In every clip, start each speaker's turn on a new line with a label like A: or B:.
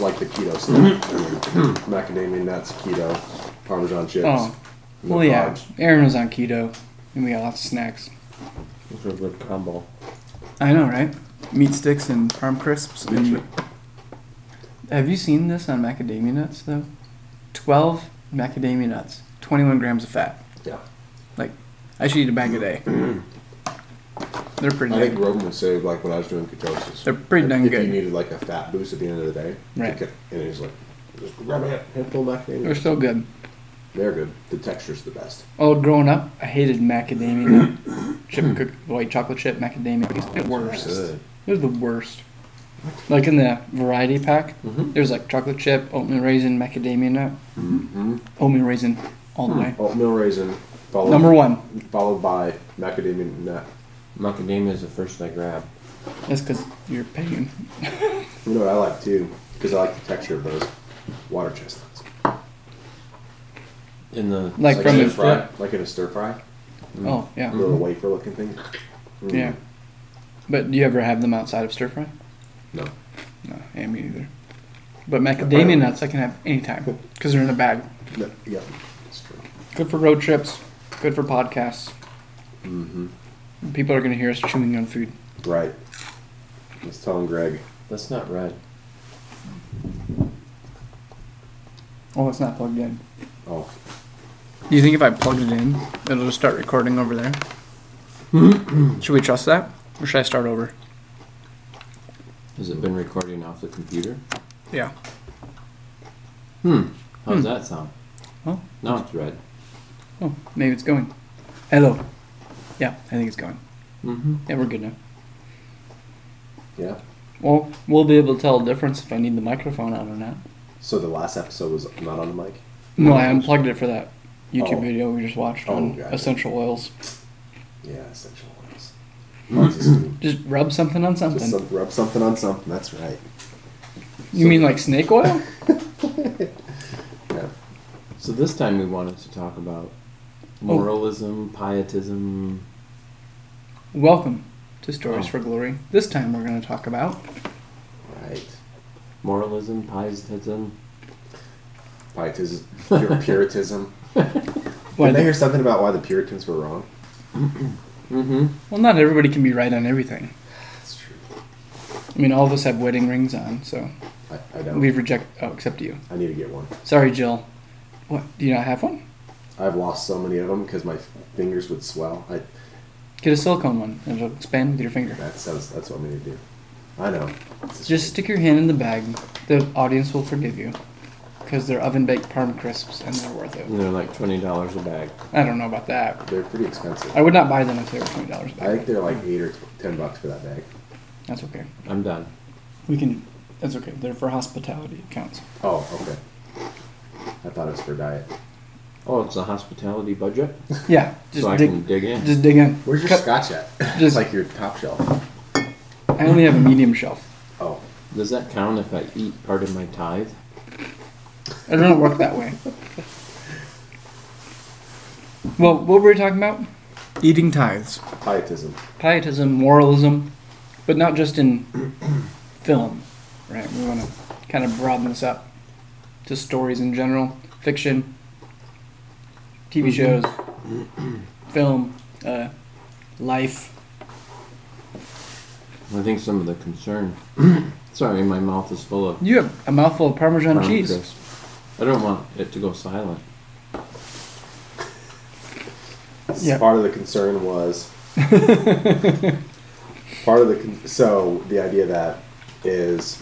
A: just like the keto stuff. I mean, macadamia nuts, keto, Parmesan chips.
B: Oh,
A: no
B: well, yeah.
A: carbs.
B: Aaron was on keto, and we got lots of snacks.
C: It's a good combo.
B: I know, right? Meat sticks and parm crisps. And have you seen this on macadamia nuts though? Twelve macadamia nuts, twenty-one grams of fat.
A: Yeah.
B: Like, I should eat a bag a day. They're pretty.
A: I think
B: dang,
A: Rogan would say like when I was doing ketosis.
B: they're pretty dang
A: if you needed like a fat boost at the end of the day,
B: Right.
A: could- and he's like, just grab a hand- handful of macadamia.
B: They're so good.
A: They're good. The texture's the best.
B: Oh, growing up, I hated macadamia chip, cook, white chocolate chip macadamia. It was the worst.
A: Good.
B: It was the worst. Like in the variety pack,
A: Mhm.
B: there's like chocolate chip, oatmeal raisin, macadamia nut,
A: Mm-hmm.
B: oatmeal raisin, all the way.
A: Oatmeal raisin, followed,
B: Number one.
A: followed by macadamia nut.
C: Macadamia is the first I grab.
B: That's because you're pagan.
A: You know what I like too, because I like the texture of those water chestnuts.
C: In the
B: Like
A: like
B: from
A: in a
B: the-
A: fry, like in a stir fry,
B: Oh yeah,
A: little wafer looking thing. Mm.
B: yeah. But do you ever have them outside of stir fry?
A: No.
B: No, yeah, me neither. But macadamia nuts I can have anytime because they're in a bag.
A: no. Yep. That's true.
B: Good for road trips. Good for podcasts.
A: Mm-hmm.
B: People are gonna hear us chewing on food.
A: Right. Let's tell him, Greg.
C: That's not red.
B: Oh, it's not plugged in.
A: Oh,
B: Do you think if I plug it in, it'll just start recording over there? should we trust that, or should I start over?
C: Has it been recording off the computer?
B: Yeah.
C: Hmm. How's
B: Hmm.
C: that sound?
B: Oh.
C: Now it's red.
B: Oh, maybe it's going. Hello. Yeah, I think it's going.
C: Mm-hmm.
B: Yeah, we're good now.
A: yeah.
B: Well, we'll be able to tell the difference if I need the microphone on or not.
A: So the last episode was not on the mic.
B: No, I unplugged it for that YouTube
A: Oh.
B: video we just watched
A: Oh,
B: on
A: gotcha.
B: essential oils.
A: Yeah, essential oils. Lots of.
B: Just rub something on something.
A: Just some, rub something on something. That's right.
B: you mean like snake oil?
A: Yeah.
C: So this time we wanted to talk about moralism, pietism.
B: Welcome to Stories
C: Oh.
B: for Glory. This time we're going to talk about
A: Right.
C: Moralism, pietism.
A: Pietism, pur- Puritanism.
B: why
A: Did I hear something about why the Puritans were wrong?
C: Mm-hmm.
B: well, not everybody can be right on everything.
A: That's true.
B: I mean, all of us have wedding rings on, so
A: I, I don't.
B: we reject. Oh, except you.
A: I need to get one.
B: Sorry, Jill. What? Do you not have one?
A: I've lost so many of them because my fingers would swell. I,
B: Get a silicone one. and It'll expand with your finger.
A: that sounds. That's what I'm gonna do. I know.
B: Just stick your hand in the bag. The audience will forgive you. Because they're oven baked parm crisps and they're worth it.
C: And they're like twenty dollars a bag.
B: I don't know about that.
A: They're pretty expensive.
B: I would not buy them if they were $20 a
A: I
B: bag.
A: I think they're like eight or ten bucks for that bag.
B: That's okay.
C: I'm done.
B: We can. That's okay. They're for hospitality. It counts.
A: Oh, okay. I thought it was for diet.
C: Oh, it's a hospitality budget,
B: Yeah. Just
C: so I
B: dig.
C: can dig in.
B: Just dig in.
A: Where's your
B: Cut-
A: scotch at?
B: Just-
A: It's like your top shelf.
B: I only have a medium shelf.
A: Oh,
C: Does that count if I eat part of my tithe?
B: It doesn't work that way. Well, what were we talking about? Eating tithes,
A: pietism.
B: pietism, moralism, but not just in film, right? We want to kind of broaden this up to stories in general, fiction, TV shows, film, uh, life.
C: I think some of the concern. Sorry, my mouth is full of
B: You have a mouthful of Parmesan
C: Parm
B: cheese.
C: crisp. I don't want it to go silent.
B: Yeah.
A: Part of the concern was part of the con- so the idea that is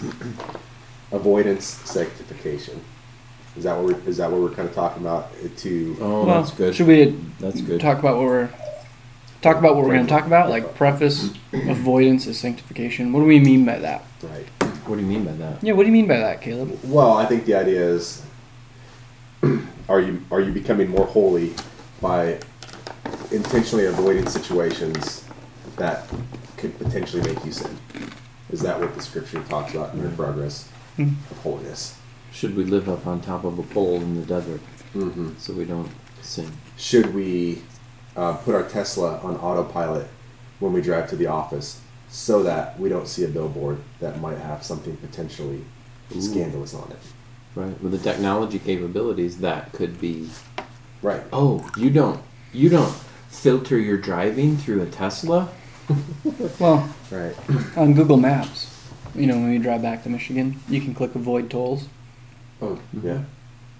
A: avoidance sanctification. Is that what we're is that what we're kind of talking about? It To
C: Oh,
B: well,
C: that's good.
B: Should we
C: That's good.
B: talk about what we're talk about what we're going to talk about? Like preface, avoidance is sanctification. What do we mean by that?
A: right.
C: What do you mean by that?
B: Yeah, what do you mean by that, Caleb?
A: Well, I think the idea is are you are you becoming more holy by intentionally avoiding situations that could potentially make you sin? Is that what the scripture talks about in your progress
B: Hmm.
A: of holiness?
C: Should we live up on top of a pole in the desert
A: Mm-hmm.
C: so we don't sin?
A: Should we uh, put our Tesla on autopilot when we drive to the office so that we don't see a billboard that might have something potentially
C: Ooh.
A: scandalous on it.
C: Right. With the technology capabilities, that could be.
A: Right.
C: Oh, you don't. You don't filter your driving through a Tesla.
B: Well,
A: Right.
B: on Google Maps, you know, when you drive back to Michigan, you can click avoid tolls,
A: Oh, yeah.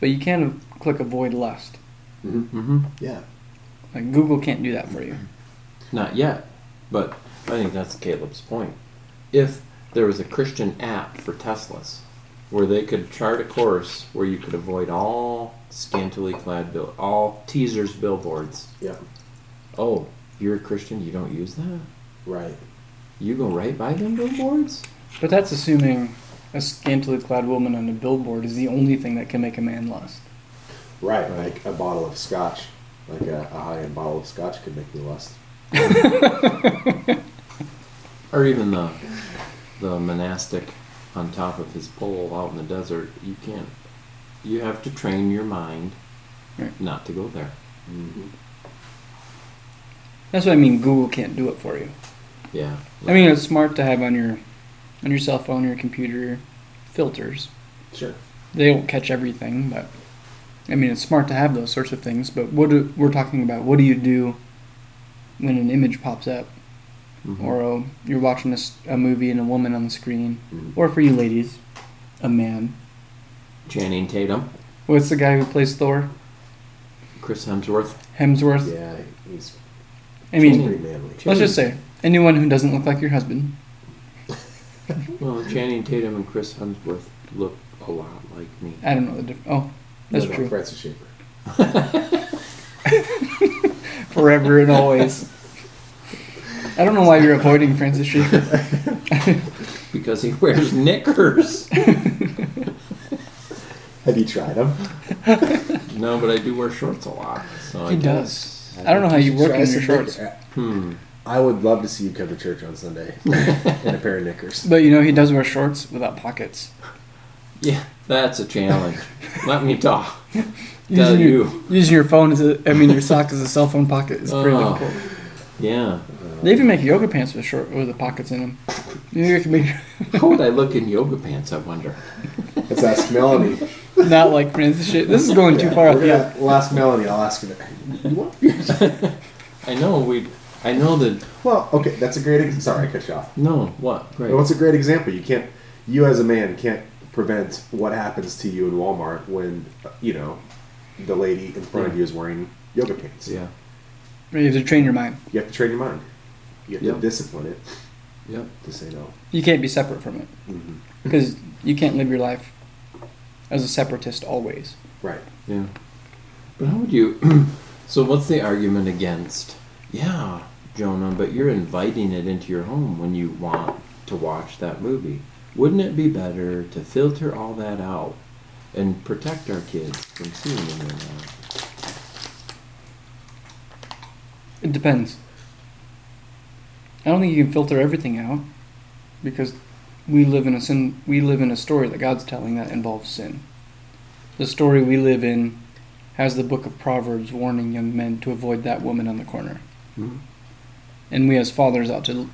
B: but you can't click avoid lust.
A: hmm
C: Mm-hmm.
A: Yeah.
B: Like Google can't do that for you.
C: Not yet, but I think that's Caleb's point. If there was a Christian app for Teslas, where they could chart a course where you could avoid all scantily clad bill, all teasers billboards.
A: Yeah.
C: Oh, you're a Christian, you don't use that.
A: Right.
C: You go right by them billboards.
B: But that's assuming a scantily clad woman on a billboard is the only thing that can make a man lust.
A: Right.
C: Right.
A: Like a bottle of scotch, like a, a high end bottle of scotch could make me lust.
C: Or even the the monastic on top of his pole out in the desert. You can't. You have to train your mind
B: Right.
C: not to go there.
A: Mm-hmm.
B: That's what I mean. Google can't do it for you.
C: Yeah.
B: I mean, it's smart to have on your on your cell phone or your computer filters.
A: Sure.
B: They don't catch everything, but I mean, it's smart to have those sorts of things. But what do, we're talking about? What do you do when an image pops up,
C: Mhm.
B: or uh, you're watching this, a movie and a woman on the screen,
A: Mhm.
B: or for you ladies, a man?
C: Channing Tatum,
B: What's the guy who plays Thor?
C: Chris Hemsworth.
B: Hemsworth.
A: Yeah. He's
B: I mean,
A: manly.
B: let's just say anyone who doesn't look like your husband.
C: Well, Channing Tatum and Chris Hemsworth look a lot like me.
B: I don't know the difference. Oh, that's
A: What about
B: true.
A: Francis Schaeffer.
B: Forever and always. I don't know why you're avoiding Francis Schaeffer.
C: Because he wears knickers.
A: Have you tried them?
C: no, but I do wear shorts a lot. So I
B: He
C: guess.
B: does. I don't know how you work
A: Try
B: in
A: some
B: your shorts.
C: Hmm.
A: I would love to see you come to church on Sunday in a pair of knickers.
B: But you know, he does wear shorts without pockets.
C: Yeah, that's a challenge. Let me talk. Tell
B: Using your,
C: you.
B: using your phone as a, I mean, your sock as a cell phone pocket is pretty
C: Oh.
B: difficult.
C: Yeah.
B: They even make yoga pants with short with the pockets in them. You can make
C: How would I look in yoga pants? I wonder.
A: Let's ask Melanie.
B: not like Francis. Schaeffer. This is going too far
A: we're
B: afield.
A: gonna- We'll ask Melanie. I'll ask her. You want-
C: I know we. I know that.
A: Well, okay, that's a great. Ex- sorry, I cut you off.
C: No, what? Great.
A: What's a great example? You can't. You as a man can't prevent what happens to you in Walmart when you know the lady in front of you is wearing yoga pants.
C: Yeah.
B: You have to train your mind.
A: You have to train your mind. You have
C: Yeah.
A: to discipline it
C: Yep.
A: to say no.
B: You can't be separate from it
A: hmm
B: because you can't live your life as a separatist always.
A: Right.
C: Yeah. But how would you? so what's the argument against? Yeah, Jonah, but you're inviting it into your home when you want to watch that movie. Wouldn't it be better to filter all that out and protect our kids from seeing any of that?
B: It depends. I don't think you can filter everything out because we live in a sin. We live in a story that God's telling that involves sin. The story we live in has the book of Proverbs warning young men to avoid that woman on the corner,
C: Hmm?
B: And we as fathers ought to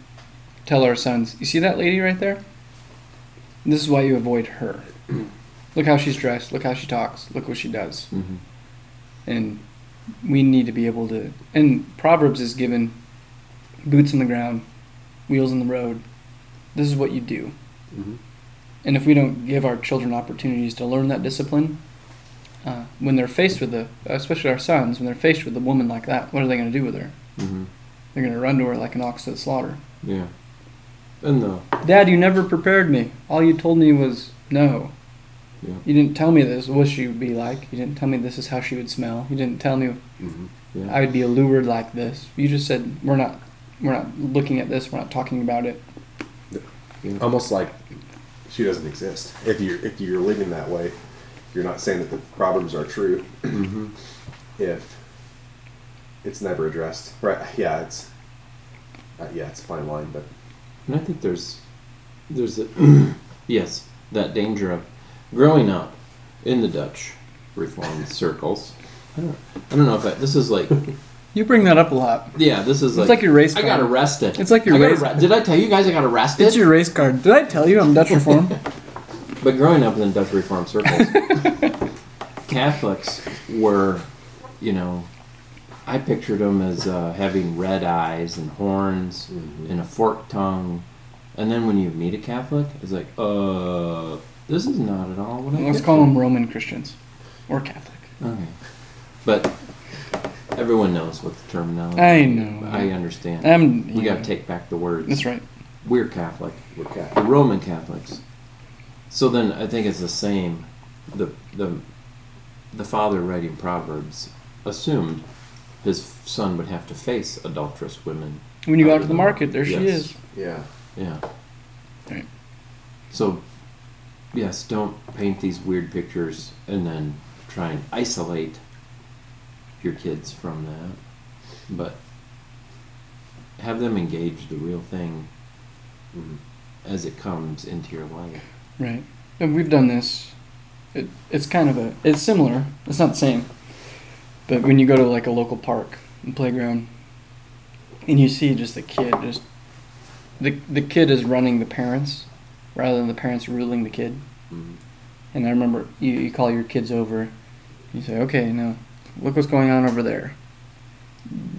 B: tell our sons, "You see that lady right there? This is why you avoid her. Look how she's dressed. Look how she talks. Look what she does."
C: Mm-hmm.
B: and we need to be able to and proverbs is given boots on the ground wheels on the road this is what you do
A: hmm
B: and if we don't give our children opportunities to learn that discipline uh, when they're faced with a especially our sons when they're faced with a woman like that what are they going to do with her
C: Mm-hmm.
B: They're going to run to her like an ox to the slaughter
C: Yeah. And the
B: dad you never prepared me all you told me was no
C: yeah
B: you didn't tell me this what she would be like you didn't tell me this is how she would smell you didn't tell me
A: hmm
C: yeah
B: I would be allured like this. You just said we're not we're not looking at this. We're not talking about it.
C: yeah.
A: Almost like she doesn't exist. If you're if you're living that way, you're not saying that the problems are true.
C: mm-hmm.
A: If it's never addressed, right? Yeah, it's uh, yeah, it's a fine line, but
C: And I think there's there's a yes that danger of growing up in the Dutch Reformed circles. I don't I don't know if that this is like
B: You bring that up a lot.
C: yeah this is
B: It's
C: like,
B: like your race
C: I got
B: card.
C: arrested.
B: It's like your
C: I
B: race-
C: Did I tell you guys I got arrested?
B: It's your race card. Did I tell you I'm Dutch Reform?
C: But growing up in the Dutch Reformed circles, Catholics were, you know, I pictured them as uh, having red eyes and horns
A: Mhm.
C: and a forked tongue. And then when you meet a Catholic, it's like, uh, this is not at all what I
B: Let's call them Roman Christians or Catholic.
C: Okay. But everyone knows what the terminology
B: I know.
C: I understand.
B: I'm,
C: we
B: yeah,
C: got to take back the words.
B: That's right.
C: We're Catholic.
A: We're
C: The
A: Catholic.
C: Roman Catholics. So then I think it's the same. The the the father writing Proverbs assumed his son would have to face adulterous women.
B: When you go out to the market, there she is.
A: Yeah.
C: Yeah.
B: Right.
C: So yes, don't paint these weird pictures and then try and isolate your kids from that. But have them engage the real thing
A: Mhm.
C: as it comes into your life.
B: Right. And we've done this. It, it's kind of a. It's similar. It's not the same. But when you go to like a local park and playground, and you see just the kid, just the the kid is running the parents, rather than the parents ruling the kid.
C: Mhm.
B: And I remember you, you call your kids over. You say, "Okay, now look what's going on over there."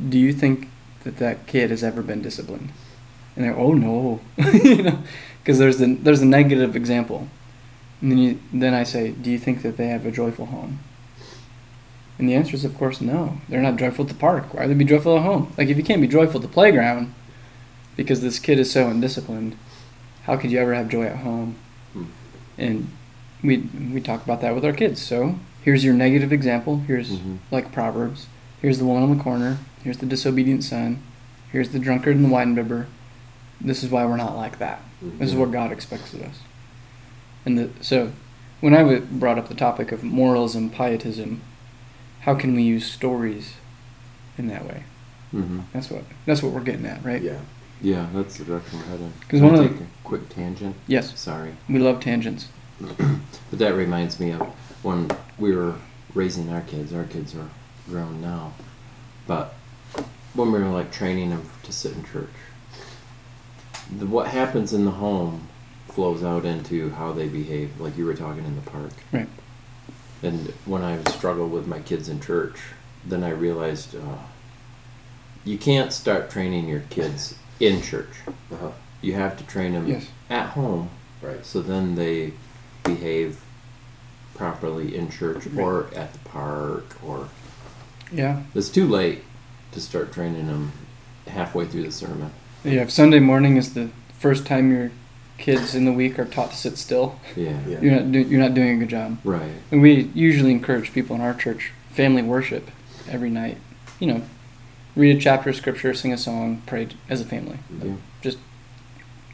B: Do you think that that kid has ever been disciplined? And they're, "Oh no," you know, because there's the there's a negative example. And then you then I say, "Do you think that they have a joyful home?" And the answer is, of course, no. They're not joyful at the park. Why would they be joyful at home? Like if you can't be joyful at the playground because this kid is so undisciplined, how could you ever have joy at home?
C: Hmm.
B: And we we talk about that with our kids. So here's your negative example. Here's
C: Mhm.
B: like Proverbs. Here's the one on the corner. Here's the disobedient son. Here's the drunkard and the wine bibber. This is why we're not like that. This is what God expects of us. And the, so, when I brought up the topic of moralism, pietism, how can we use stories in that way?
C: Mhm.
B: That's what that's what we're getting at, right?
A: Yeah.
C: Yeah, that's the direction we're heading.
B: 'Cause
C: Because
B: one of
C: take a quick tangent.
B: Yes,
C: Sorry,
B: we love tangents.
C: but that reminds me of when we were raising our kids. Our kids are grown now, but when we were like training them to sit in church, the, what happens in the home flows out into how they behave. Like you were talking in the park,
B: Right.
C: And when I struggled with my kids in church, then I realized uh, you can't start training your kids in church.
A: Uh-huh.
C: You have to train them
B: Yes.
C: at home
A: Right.
C: so then they behave properly in church
B: Right.
C: or at the park or
B: Yeah.
C: it's too late to start training them halfway through the sermon.
B: Yeah. If Sunday morning is the first time your kids in the week are taught to sit still,
C: Yeah.
A: Yeah.
B: you're not do- you're not doing a good job.
C: Right.
B: And we usually encourage people in our church family worship every night. You know, read a chapter of scripture, sing a song, pray as a family.
C: Yeah.
B: Just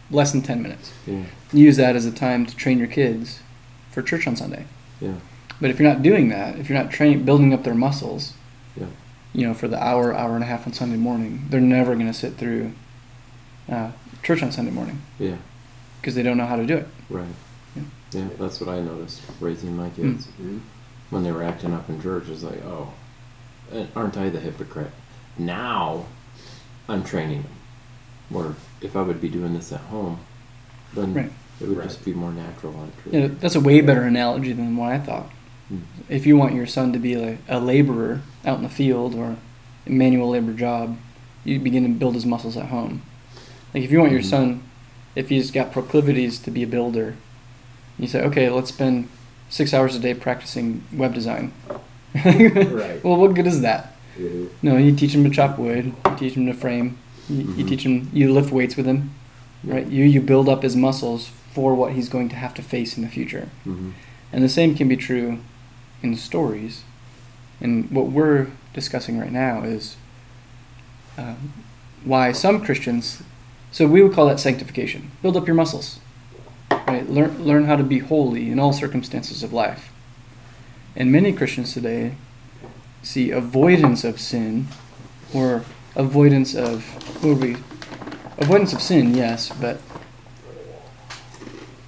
B: less than 10 minutes.
C: Yeah.
B: Use that as a time to train your kids for church on Sunday.
C: Yeah.
B: But if you're not doing that, if you're not training, building up their muscles,
C: Yeah.
B: you know, for the hour, hour and a half on Sunday morning, they're never going to sit through uh, church on Sunday morning
C: Yeah.
B: Because they don't know how to do it.
C: Right.
B: Yeah.
C: Yeah. That's what I noticed raising my kids.
A: Mhm.
C: when they were acting up in church it's like oh aren't i the hypocrite now i'm training them or if i would be doing this at home then
B: Right.
C: it would
A: Right.
C: just be more natural actually
B: Yeah, that's a way better analogy than what I thought.
C: Hmm.
B: If you want your son to be like a laborer out in the field or a manual labor job, you begin to build his muscles at home. Like if you want your
C: Mhm.
B: son, if he's got proclivities to be a builder, you say, okay, let's spend six hours a day practicing web design.
A: Right.
B: Well, what good is that?
A: Mhm.
B: No, you teach him to chop wood, you teach him to frame, you, you
C: Mhm.
B: teach him, you lift weights with him,
C: Yeah.
B: right? You you build up his muscles for what he's going to have to face in the future.
C: Mhm.
B: And the same can be true in stories. And what we're discussing right now is um, why some Christians, so we would call that sanctification. Build up your muscles, right? Learn, learn how to be holy in all circumstances of life. And many Christians today see avoidance of sin or avoidance of, what we, avoidance of sin, yes, but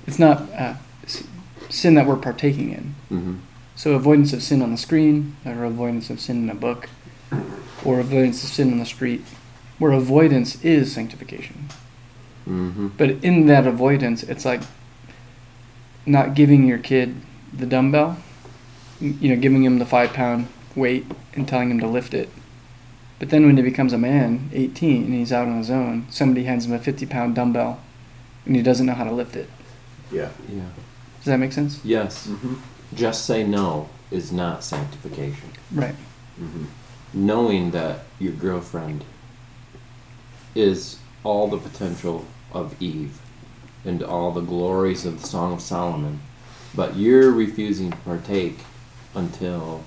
B: it's not uh, sin that we're partaking in.
C: Mhm.
B: So avoidance of sin on the screen, or avoidance of sin in a book, or avoidance of sin on the street, where avoidance is sanctification.
C: Mhm.
B: But in that avoidance, it's like not giving your kid the dumbbell, you know, giving him the five pound weight and telling him to lift it. But then when he becomes a man, 18, and he's out on his own, somebody hands him a 50 pound dumbbell and he doesn't know how to lift it.
A: Yeah.
C: Yeah.
B: Does that make sense?
C: Yes.
A: Mm-hmm.
C: Just say no is not sanctification.
B: Right.
A: Mm-hmm.
C: Knowing that your girlfriend is all the potential of Eve and all the glories of the Song of Solomon, but you're refusing to partake until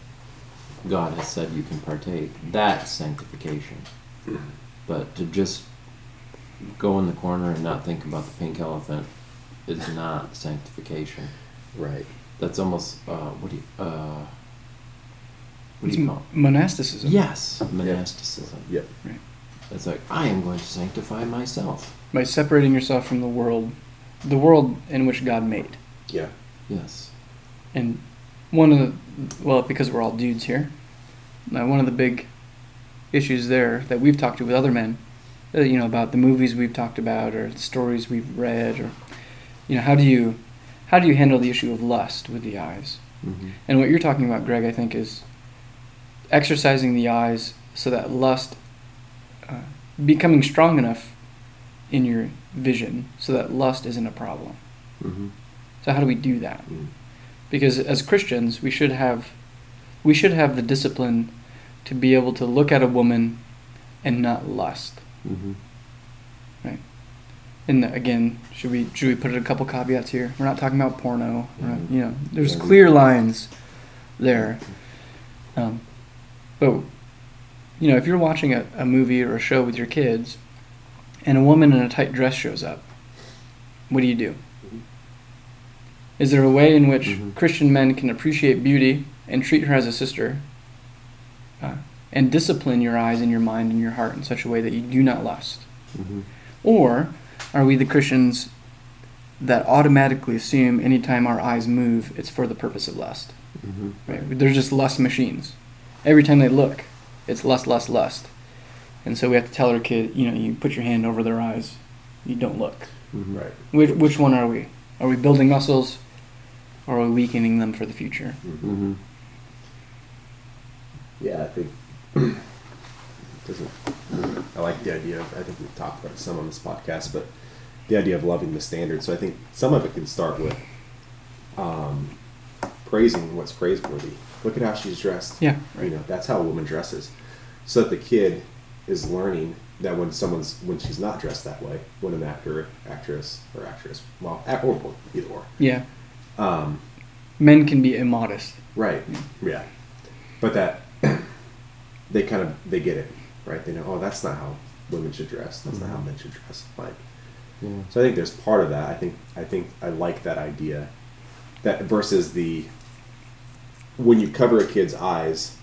C: God has said you can partake. That's sanctification. But to just go in the corner and not think about the pink elephant is not sanctification.
A: Right.
C: That's almost uh, what do you uh, what
B: It's
C: do you call?
B: m- monasticism.
C: Yes, monasticism.
A: Yep.
C: It's like I am going to sanctify myself.
B: By separating yourself from the world, the world in which God made.
A: Yeah.
C: Yes.
B: And one of the, well, because we're all dudes here, uh, one of the big issues there that we've talked to with other men, uh, you know, about the movies we've talked about or the stories we've read, or, you know, how do you, how do you handle the issue of lust with the eyes?
C: Mm-hmm.
B: And what you're talking about, Greg, I think, is exercising the eyes so that lust, becoming strong enough in your vision so that lust isn't a problem.
C: Mm-hmm.
B: So how do we do that?
A: Mm.
B: because as Christians we should have we should have the discipline to be able to look at a woman and not lust.
C: Mm-hmm.
B: And again, should we should we put a couple caveats here? We're not talking about porno. We're not- you know, there's
C: Yeah,
B: clear lines there. Um, but you know, if you're watching a, a movie or a show with your kids, and a woman in a tight dress shows up, what do you do? Is there a way in which
C: Mhm.
B: Christian men can appreciate beauty and treat her as a sister, uh, and discipline your eyes and your mind and your heart in such a way that you do not lust?
C: Mm-hmm.
B: Or are we the Christians that automatically assume anytime our eyes move, it's for the purpose of lust?
C: Mm-hmm.
B: Right? They're just lust machines. Every time they look, it's lust, lust, lust. And so we have to tell our kid, you know, you put your hand over their eyes, you don't look.
C: Mm-hmm.
A: Right.
B: Which, which one are we? Are we building muscles, or are we weakening them for the future?
A: Mm-hmm.
C: Mm-hmm.
A: Yeah, I think doesn't. I like the idea of. I think we've talked about it some on this podcast, but the idea of loving the standard. So I think some of it can start with um, praising what's praiseworthy. Look at how she's dressed.
B: Yeah.
A: You know, that's how a woman dresses. So that the kid is learning that when someone's when she's not dressed that way, when an actor, actress, or actress, well, or either or.
B: Yeah.
A: Um,
B: Men can be immodest.
A: Right. Yeah. But that they kind of they get it, right? They know, oh, that's not how women should dress. That's not how men should dress. Like,
C: Yeah.
A: so I think there's part of that. I think I think I like that idea. That versus the when you cover a kid's eyes,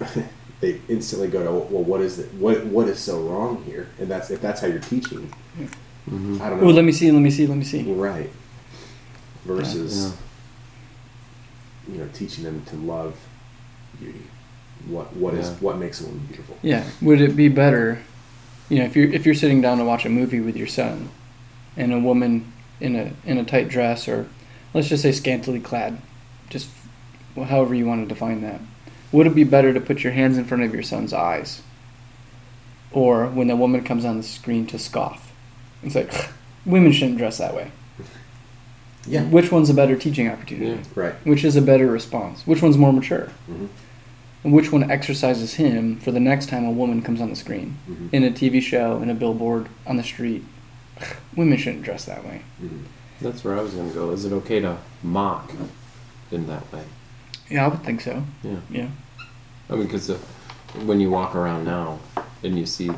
A: they instantly go to, well, what is it? What what is so wrong here? And that's if that's how you're teaching.
C: Mm-hmm.
A: I don't know.
B: Oh, let me see, let me see, let me see.
A: Right. Versus,
C: Yeah.
A: you know, teaching them to love beauty. What what is
C: Yeah.
A: what makes a woman beautiful?
B: Yeah. Would it be better, you know, if you're if you're sitting down to watch a movie with your son, and a woman in a in a tight dress or let's just say scantily clad, just however you want to define that, would it be better to put your hands in front of your son's eyes, or when a woman comes on the screen to scoff? It's like women shouldn't dress that way.
A: Yeah.
B: Which one's a better teaching opportunity?
C: Yeah.
A: Right.
B: Which is a better response? Which one's more mature?
A: Mm-hmm.
B: And which one exercises him for the next time a woman comes on the screen?
A: hmm
B: In a TV show, in a billboard, on the street. Women shouldn't dress that way.
A: Mm-hmm.
C: That's where I was going to go. Is it okay to mock in that way?
B: Yeah, I would think so.
C: Yeah.
B: Yeah.
C: I mean, because when you walk around now and you see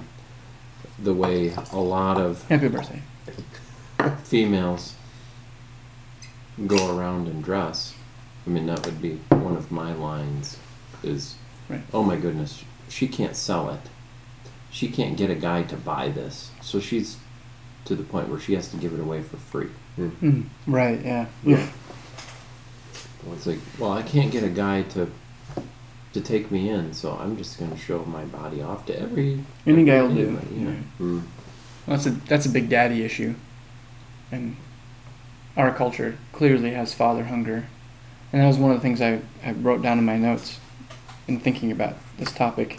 C: the way a lot of
B: Happy birthday.
C: females go around and dress, I mean, that would be one of my lines is,
B: Right.
C: oh my goodness, she can't sell it. She can't get a guy to buy this. So she's to the point where she has to give it away for free.
B: Mm, right, yeah.
A: Yeah.
B: Oof.
C: Well, it's like, well, I can't get a guy to to take me in, so I'm just going to show my body off to every
B: Any guy will do.
C: anybody, Yeah.
A: Mm
B: Well, that's a that's a big daddy issue. And our culture clearly has father hunger, and that was one of the things I, I wrote down in my notes in thinking about this topic.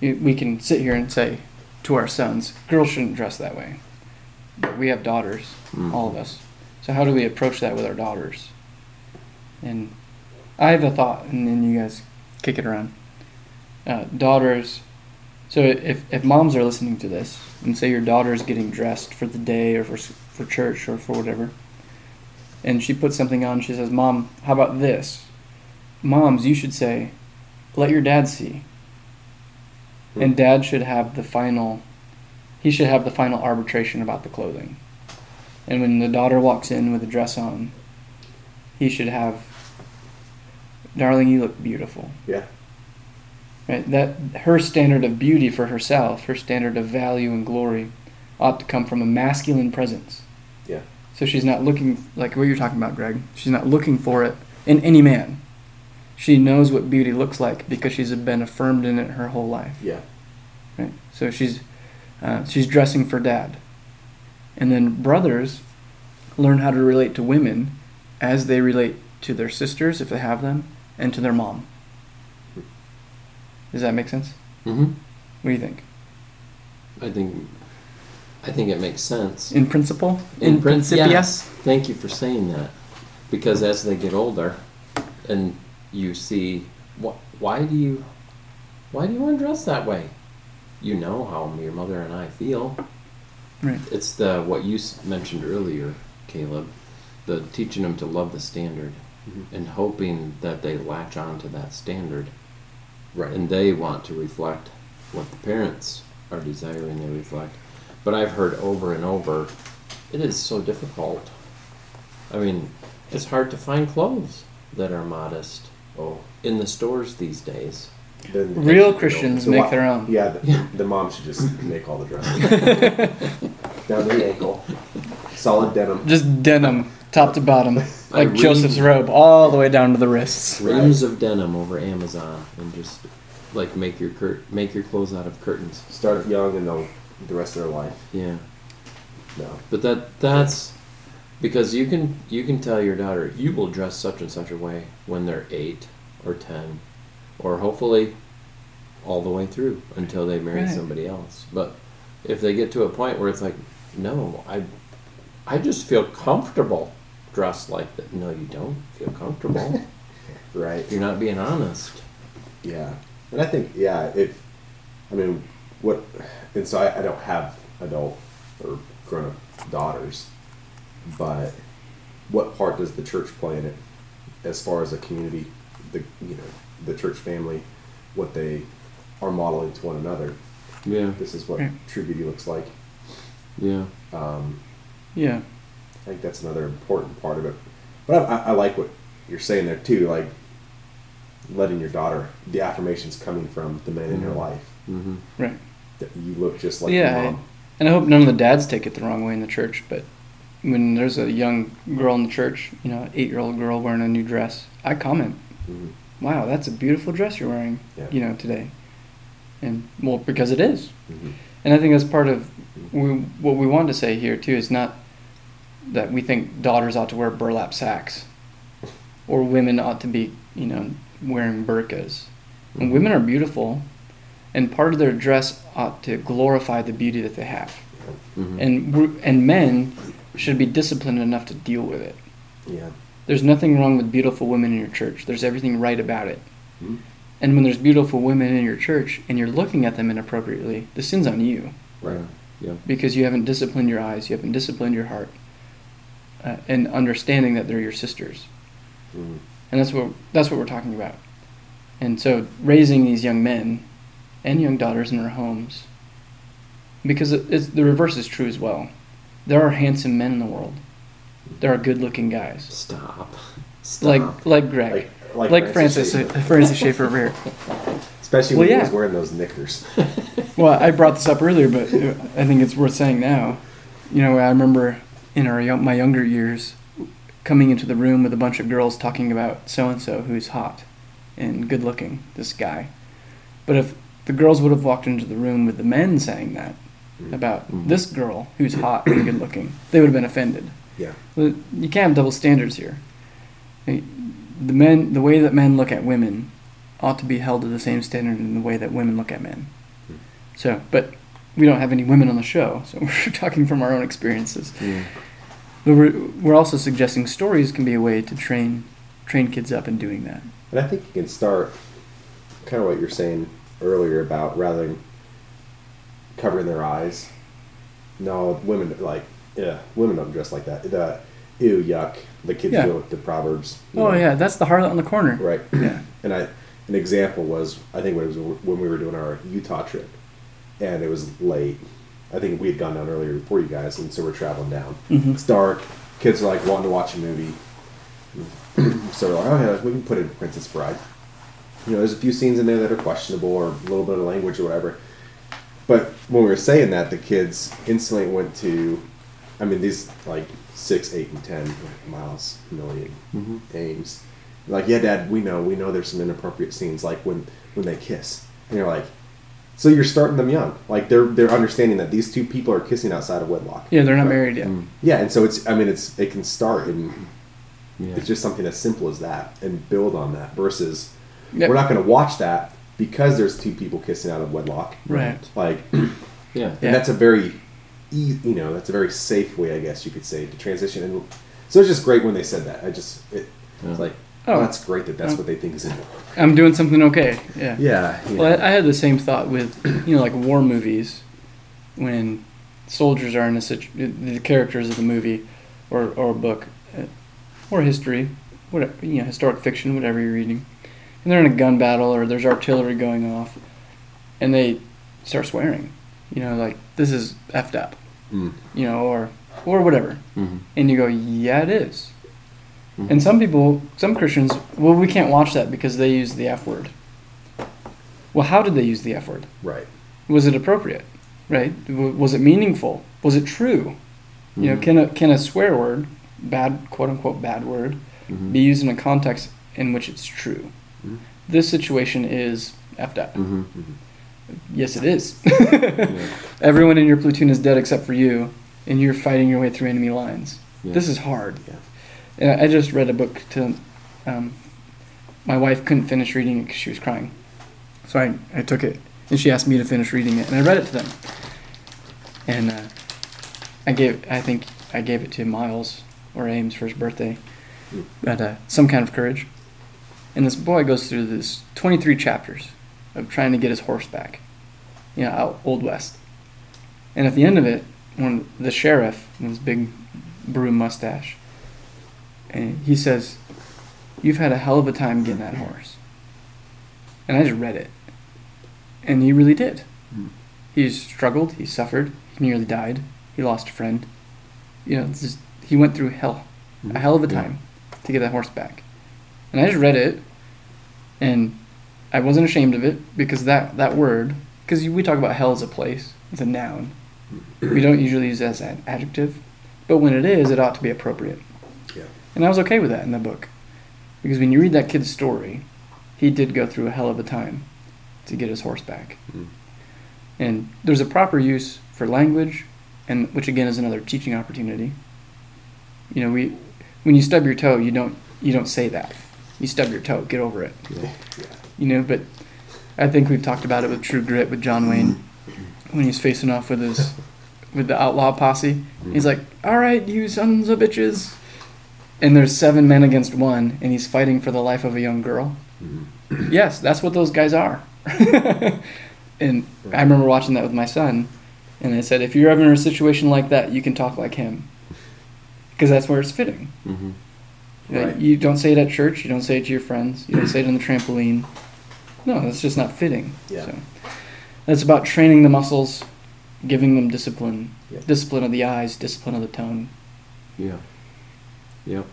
B: We can sit here and say to our sons, girls shouldn't dress that way. But we have daughters,
C: Mm.
B: all of us. So how do we approach that with our daughters? And I have a thought, and then you guys kick it around. Uh, daughters. So if if moms are listening to this, and say your daughter is getting dressed for the day or for for church or for whatever, and she puts something on, she says, "Mom, how about this?" Moms, you should say, "Let your dad see." And dad should have the final. He should have the final arbitration about the clothing. And when the daughter walks in with a dress on, he should have. Darling, you look beautiful.
A: Yeah.
B: Right? That her standard of beauty for herself, her standard of value and glory, ought to come from a masculine presence.
A: Yeah.
B: So she's not looking like what you're talking about, Greg. She's not looking for it in any man. She knows what beauty looks like because she's been affirmed in it her whole life.
A: Yeah.
B: Right? So she's uh, she's dressing for dad, and then brothers learn how to relate to women as they relate to their sisters if they have them, and to their mom. Does that make sense?
C: Mm-hmm.
B: What do you think?
C: I think, I think it makes sense.
B: In principle?
C: In prin-
B: principia?
C: yes. Thank you for saying that, because as they get older, and you see, wh- why do you, why do you undress that way? You know how your mother and I feel.
B: Right.
C: It's the what you mentioned earlier, Caleb, the teaching them to love the standard,
A: Mhm.
C: and hoping that they latch on to that standard,
A: Right.
C: and they want to reflect what the parents are desiring they reflect. But I've heard over and over, it is so difficult. I mean, it's hard to find clothes that are modest
A: oh.
C: in the stores these days.
A: Then
B: Real
A: the-
B: Christians
A: the
B: make
A: wa-
B: their own.
A: Yeah, the,
C: Yeah.
A: the mom should just make all the dresses down to the ankle, solid denim.
B: Just denim, top to bottom, like
C: read-
B: Joseph's robe, all the way down to the wrists.
C: Reams of denim over Amazon, and just like make your cur- make your clothes out of curtains.
A: Start young and they'll the rest of their life.
C: Yeah.
A: No.
C: But that that's because you can you can tell your daughter you will dress such and such a way when they're eight or ten, or hopefully all the way through until they marry
B: Right.
C: somebody else. But if they get to a point where it's like, no, I I just feel comfortable dressed like that. No, you don't feel comfortable.
A: Right.
C: You're not being honest.
A: Yeah. And I think yeah, if I mean what and so I, I don't have adult or grown up daughters, but what part does the church play in it as far as a community, the you know, the church family, what they are modeling to one another.
C: Yeah.
A: This is what
B: Yeah.
A: true beauty looks like.
C: Yeah.
A: Um,
B: Yeah.
A: I think that's another important part of it. But I, I, I like what you're saying there too, like letting your daughter, the affirmations coming from the men in your
C: Mhm.
A: life,
C: Mm-hmm.
B: Right.
A: that you look just like
B: yeah.
A: your
B: I-
A: mom.
B: and I hope none of the dads take it the wrong way in the church, but when there's a young girl in the church, you know, eight year old girl wearing a new dress, I comment,
A: Mhm.
B: wow, that's a beautiful dress you're wearing,
A: Yeah.
B: you know, today. And, well, because it is.
A: Mhm.
B: And I think that's part of we, what we want to say here too is not that we think daughters ought to wear burlap sacks, or women ought to be, you know, wearing burqas. And
C: Mhm.
B: women are beautiful, and part of their dress ought to glorify the beauty that they have.
C: Mm-hmm.
B: And and men should be disciplined enough to deal with it.
A: Yeah.
B: There's nothing wrong with beautiful women in your church. There's everything right about it.
A: Mhm.
B: And when there's beautiful women in your church and you're looking at them inappropriately, the sin's on you
A: Right.
C: Yeah.
B: because you haven't disciplined your eyes, you haven't disciplined your heart, uh, and understanding that they're your sisters.
A: Mhm.
B: And that's what that's what we're talking about. And so raising these young men and young daughters in our homes, because the reverse is true as well. There are handsome men in the world. There are good-looking guys,
C: Stop. Stop.
B: like like Greg,
A: Like,
B: like, Francis
A: Schaeffer.
B: Francis Schaeffer over here.
A: especially
B: Well,
A: when he was wearing those knickers.
B: Well, I brought this up earlier, but I think it's worth saying now. You know, I remember in our young, my younger years coming into the room with a bunch of girls talking about so and so who's hot and good looking, this guy. But if the girls would have walked into the room with the men saying that
A: Mhm.
B: about
C: Mhm.
B: this girl who's hot and good looking, they would have been offended.
A: Yeah.
B: You can't have double standards here. The men, the way that men look at women, ought to be held to the same standard in the way that women look at men.
A: Hmm.
B: So, but we don't have any women on the show, so we're talking from our own experiences.
C: Yeah.
B: But we're, we're also suggesting stories can be a way to train train kids up in doing that.
A: And I think you can start kind of what you're saying earlier about rather than covering their eyes. No, women like yeah, women don't dress like that. The ew yuck. The kids
B: Yeah.
A: do with the proverbs.
B: Oh
A: know.
B: yeah, that's the harlot on the corner.
A: right.
B: Yeah.
A: And I an example was I think it was when we were doing our Utah trip, and it was late. I think we had gone down earlier before you guys, and so we're traveling down.
B: Mhm.
A: It's dark. Kids are like wanting to watch a movie, so we're like, oh yeah, we can put in Princess Bride. You know, there's a few scenes in there that are questionable or a little bit of language or whatever. But when we were saying that, the kids instantly went to, I mean, these like six, eight, and ten miles, million
C: Mhm.
A: aims. Like, yeah, Dad, we know, we know there's some inappropriate scenes, like when when they kiss, and you're like, so you're starting them young, like they're they're understanding that these two people are kissing outside of wedlock.
B: Yeah, they're not
A: Right.
B: married yet.
C: Mm.
A: Yeah, and so it's, I mean, it's it can start and
C: Yeah.
A: it's just something as simple as that and build on that versus
B: Yep.
A: we're not going to watch that because there's two people kissing out of wedlock.
B: Right.
A: Like,
C: yeah.
A: and
B: Yeah.
A: that's a very, e- you know, that's a very safe way, I guess you could say, to transition. And so it's just great when they said that. I just, it,
C: Yeah.
A: it's like,
B: Oh.
A: that's great that that's
B: Oh.
A: what they think is important.
B: I'm doing something okay. Yeah.
A: Yeah. you
B: Well. I, I had the same thought with you know like war movies, when soldiers are in a situ- the characters of the movie, or or a book, uh, or history, whatever you know historic fiction, whatever you're reading, and they're in a gun battle or there's artillery going off, and they start swearing, you know like this is effed up,
A: Mm.
B: you know or or whatever,
C: Mhm.
B: and you go yeah it is.
C: Mhm.
B: And some people, some Christians, well, we can't watch that because they use the F word. Well, how did they use the F word?
A: Right.
B: Was it appropriate? Right? W- Was it meaningful? Was it true? You know,
C: Mhm.
B: can a can a swear word, bad quote unquote bad word,
C: Mhm.
B: be used in a context in which it's true?
A: Mhm.
B: This situation is effed up.
C: Mhm.
B: Yes, it is.
C: Yeah.
B: Everyone in your platoon is dead except for you, and you're fighting your way through enemy lines.
C: Yeah.
B: This is hard.
A: Yeah.
B: And I just read a book to. Um, my wife couldn't finish reading it because she was crying. So I, I took it, and she asked me to finish reading it, and I read it to them. And uh, I gave, I think I gave it to Miles or Ames for his birthday, but uh, some kind of courage. And this boy goes through this 23 chapters of trying to get his horse back, you know, out Old West. And at the end of it, when the sheriff, with his big broom mustache, and he says, "You've had a hell of a time getting that horse." And I just read it, and he really did.
C: Mm.
B: He's struggled. He suffered. He nearly died. He lost a friend. You know, just, he went through hell, a hell of a
C: Yeah.
B: time, to get that horse back. And I just read it, and I wasn't ashamed of it because that that word, because we talk about hell as a place, it's a noun. We don't usually use it as an adjective, but when it is, it ought to be appropriate. And I was okay with that in the book. Because when you read that kid's story, he did go through a hell of a time to get his horse back.
A: Mm.
B: And there's a proper use for language, and which again is another teaching opportunity. You know, we when you stub your toe, you don't you don't say that. You stub your toe, get over it.
C: Yeah.
A: Yeah.
B: You know, but I think we've talked about it with True Grit with John Wayne when he's facing off with his with the outlaw posse. He's like, "All right, you sons of bitches," and there's seven men against one, and he's fighting for the life of a young girl.
A: Mhm.
B: Yes, that's what those guys are. and I remember watching that with my son, and I said, if you're ever in a situation like that, you can talk like him, because that's where it's fitting.
C: Mhm.
B: You
A: Right.
B: You don't say it at church. You don't say it to your friends. You don't say it on the trampoline. No, that's just not fitting.
A: Yeah.
B: So that's about training the muscles, giving them discipline,
A: Yeah.
B: discipline of the eyes, discipline of the tongue.
C: Yeah. Yep.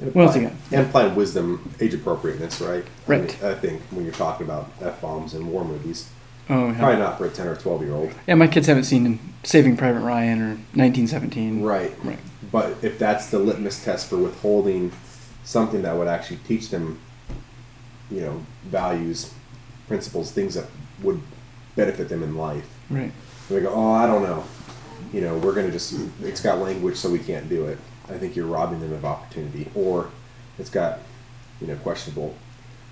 A: And
B: What else you got?
A: And apply wisdom, age appropriateness, right? I
B: Right.
A: mean, I, think when you're talking about f bombs and war movies,
B: Oh, yeah.
A: probably not for a ten or twelve year old.
B: Yeah, my kids haven't seen Saving Private Ryan or 1917.
A: Right.
B: Right.
A: But if that's the litmus test for withholding something that would actually teach them, you know, values, principles, things that would benefit them in life,
B: Right.
A: and they go, "Oh, I don't know." you know, we're going to just, it's got language so we can't do it. I think you're robbing them of opportunity. Or it's got, you know, questionable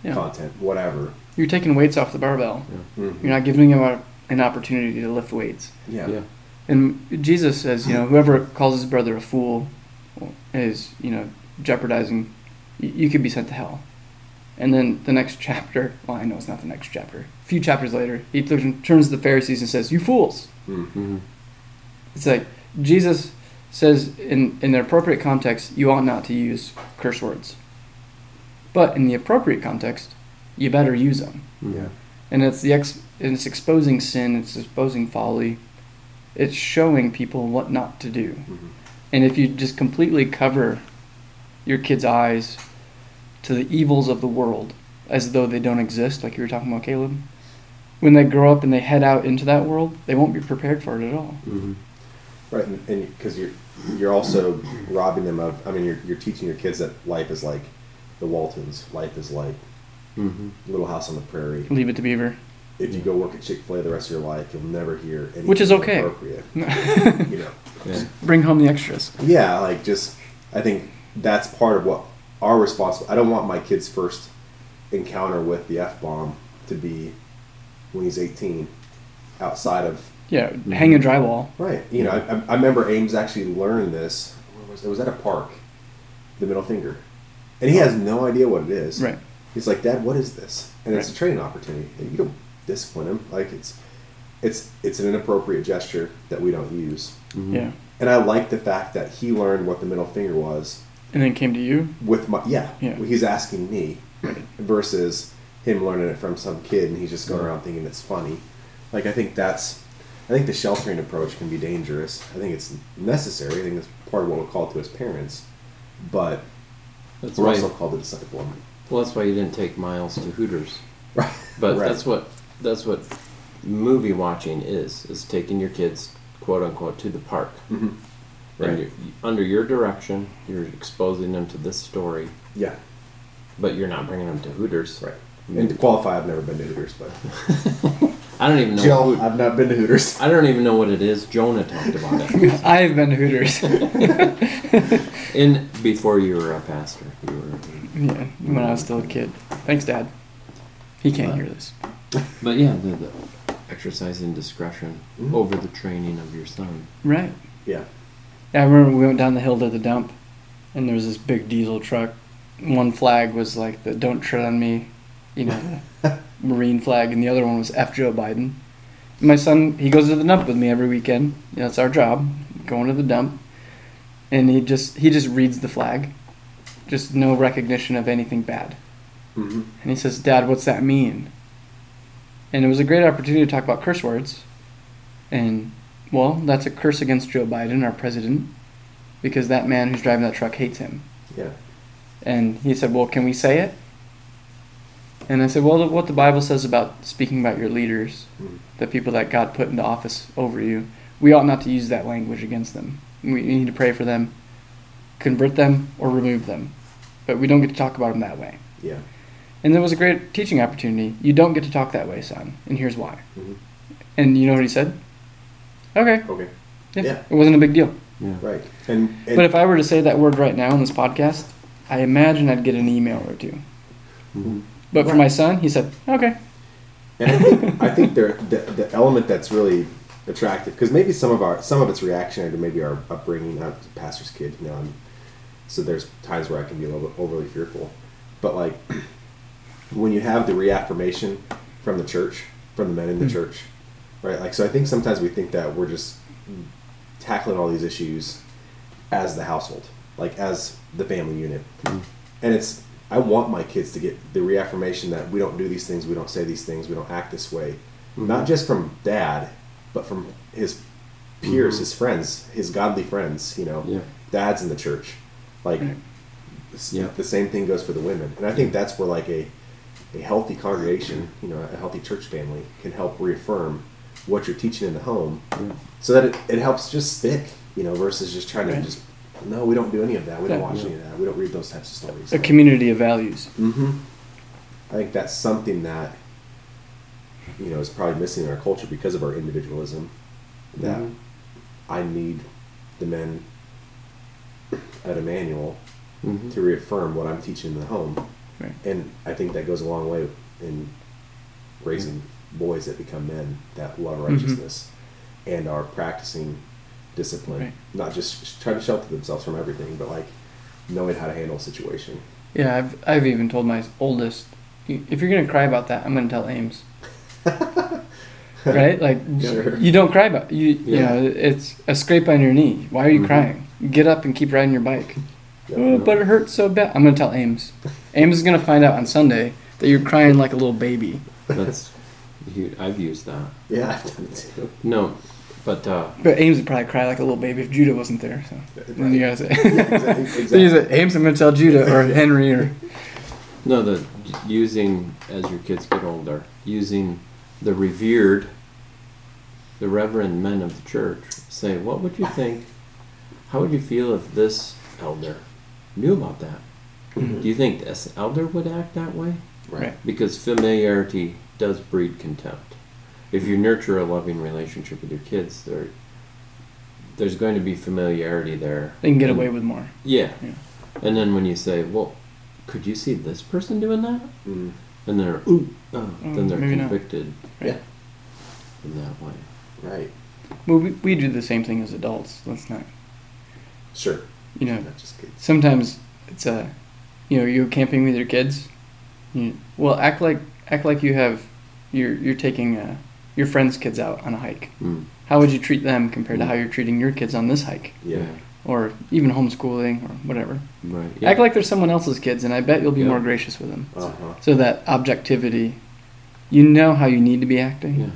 B: Yeah.
A: content, whatever.
B: You're taking weights off the barbell.
A: Mhm.
B: You're not giving them a, an opportunity to lift weights.
A: Yeah.
C: Yeah.
B: And Jesus says, you know, whoever calls his brother a fool is, you know, jeopardizing. You, you could be sent to hell. And then the next chapter, well, I know it's not the next chapter. A few chapters later, he turns to the Pharisees and says, "You fools!"
A: Mm.
C: hmm
B: It's like Jesus says in in the appropriate context, you ought not to use curse words. But in the appropriate context, you better use them.
A: Yeah.
B: and it's the ex and it's exposing sin it's exposing folly it's showing people what not to do
A: Mhm.
B: and if you just completely cover your kids eyes to the evils of the world as though they don't exist like you were talking about caleb when they grow up and they head out into that world they won't be prepared for it at all
C: hmm
A: Right, and because you're you're also robbing them of. I mean, you're you're teaching your kids that life is like the Waltons. Life is like
C: hmm
A: Little House on the Prairie.
B: leave it to beaver
A: If you go work at Chick Fil A the rest of your life, you'll never hear anything
B: Which is okay.
A: Appropriate, you know.
C: Yeah.
B: bring home the extras
A: Yeah, like just I think that's part of what our responsibility. I don't want my kid's first encounter with the f bomb to be when he's 18, outside of
B: yeah hang a drywall
A: right. You know, I, I- I remember Ames actually learned this. Where was it? it was at a park, the middle finger, and he has no idea what it is.
B: right
A: He's like, Dad, what is this? And it's a training opportunity. And you don't discipline him. Like it's, it's, it's an inappropriate gesture that we don't use.
C: hmm
B: yeah
A: And I like the fact that he learned what the middle finger was
B: and then came to you
A: with my yeah.
B: Yeah.
A: He's asking me versus him learning it from some kid and he's just going around thinking it's funny. Like I think that's, I think the sheltering approach can be dangerous. I think it's necessary. I think it's part of what we're called to as parents, but
C: That's
A: we're also called to disciple them.
C: Well, that's why you didn't take Miles to Hooters.
A: Right.
C: But
A: Right.
C: that's what that's what movie watching is is taking your kids quote unquote to the park.
A: Mhm.
C: And
A: Right.
C: under your direction, you're exposing them to this story,
A: Yeah.
C: but you're not bringing them to Hooters.
A: Right. And to qualify, I've never been to Hooters, but
C: I don't even know.
A: Jill,
C: Hoot-
A: I've not been to Hooters.
C: I don't even know what it is. Jonah talked about it.
B: i've been to hooters
C: In before you were a pastor, you were.
B: yeah when i was still a kid thanks dad he can't hear this
C: But yeah, the, the exercising discretion
A: Mhm.
C: over the training of your son.
B: right
A: Yeah.
B: Yeah, I remember we went down the hill to the dump, and there was this big diesel truck. One flag was like the "Don't tread on me," you know, Marine flag, and the other one was "F Joe Biden." My son, he goes to the dump with me every weekend. You know, it's our job, going to the dump, and he just he just reads the flag, just no recognition of anything bad.
A: Mm-hmm.
B: And he says, Dad, what's that mean? And it was a great opportunity to talk about curse words. And, well, that's a curse against Joe Biden, our president, because that man who's driving that truck hates him.
A: Yeah.
B: And he said, Well, can we say it? And I said, Well, what the Bible says about speaking about your leaders,
A: Mhm.
B: the people that God put into office over you, we ought not to use that language against them. We need to pray for them, convert them, or remove them. But we don't get to talk about them that way.
A: Yeah.
B: And there was a great teaching opportunity. You don't get to talk that way, son, and here's why.
A: Mhm.
B: And you know what he said? Okay.
A: Okay.
B: Yeah.
A: Yeah.
B: It wasn't a big deal.
C: Yeah.
A: Right. And, and
B: But if I were to say that word right now in this podcast, I imagine I'd get an email or two.
C: Mhm.
B: But for my son, he said, okay.
A: And I think, I think there, the, the element that's really attractive because maybe some of our some of it's reactionary to maybe our upbringing. I'm a pastor's kid, you know, I'm, so there's times where I can be a little bit overly fearful. But like when you have the reaffirmation from the church, from the men in the
B: Mm.
A: church, right? Like so, I think sometimes we think that we're just tackling all these issues as the household, like as the family unit,
C: Mm.
A: and it's I want my kids to get the reaffirmation that we don't do these things, we don't say these things, we don't act this way,
C: Mhm.
A: not just from dad, but from his peers,
C: Mhm.
A: his friends, his godly friends. You know,
C: Yeah.
A: dads in the church, like
B: Right.
C: Yeah.
A: the same thing goes for the women, and I think that's where like a a healthy congregation, you know, a healthy church family can help reaffirm what you're teaching in the home,
C: Yeah.
A: so that it, it helps just stick, you know, versus just trying to just no, we don't do any of that, we don't
B: Yeah.
A: watch any of that, we don't read those types of stories.
B: A community of values.
A: Mm-hmm. I think that's something that you know is probably missing in our culture because of our individualism. That
C: Mhm.
A: I need the men at Emmanuel
C: hmm
A: to reaffirm what I'm teaching in the home.
B: Right.
A: And I think that goes a long way in raising boys that become men that love
B: Mhm.
A: righteousness and are practicing discipline,
B: Right.
A: not just trying to shelter themselves from everything, but like knowing how to handle a situation.
B: Yeah, I've, I've even told my oldest, if you're gonna cry about that, I'm gonna tell Ames. right? Like,
A: Sure.
B: you don't cry about you. You
C: Yeah.
B: know, it's a scrape on your knee. Why are you
C: Mhm.
B: crying? Get up and keep riding your bike.
A: Yeah.
B: Oh, but it hurts so bad. I'm gonna tell Ames. Ames is gonna find out on Sunday that you're crying like a little baby.
C: That's huge. I've used that.
A: Yeah, I've done it too.
C: No, but uh,
B: But Ames would probably cry like a little baby if Judah wasn't there. So then you gotta say,
A: exactly.
B: so Ames, I'm gonna tell Judah or Henry or
C: no, the using as your kids get older, using the revered, the reverend men of the church. Say, what would you think? How would you feel if this elder knew about that? Do you think this elder would act that way?
A: Right.
C: Because familiarity does breed contempt. If you nurture a loving relationship with your kids, there, there's going to be familiarity there.
B: they can get
C: And-
B: away with more.
C: Yeah.
B: Yeah.
C: And then when you say, "Well, could you see this person doing that?"
A: Mm.
C: and they're ooh, oh,
B: Mm,
C: then they're
B: maybe not.
C: convicted
A: Yeah.
C: in that way.
A: Right.
B: Well, we, we do the same thing as adults. Let's not,
A: Sure.
B: you know,
A: Not just kids.
B: sometimes it's a, you know, you're camping with your kids. You, well, act like act like you have, you're you're taking uh, your friends' kids out on a hike.
C: Mm.
B: How would you treat them compared to
C: Mm.
B: how you're treating your kids on this hike,
A: Yeah.
B: or even homeschooling or whatever?
C: Right.
B: Act like they're someone else's kids, and I bet you'll be
C: Yeah.
B: more gracious with them.
A: Uh huh.
B: So that objectivity, you know how you need to be acting.
C: Yeah.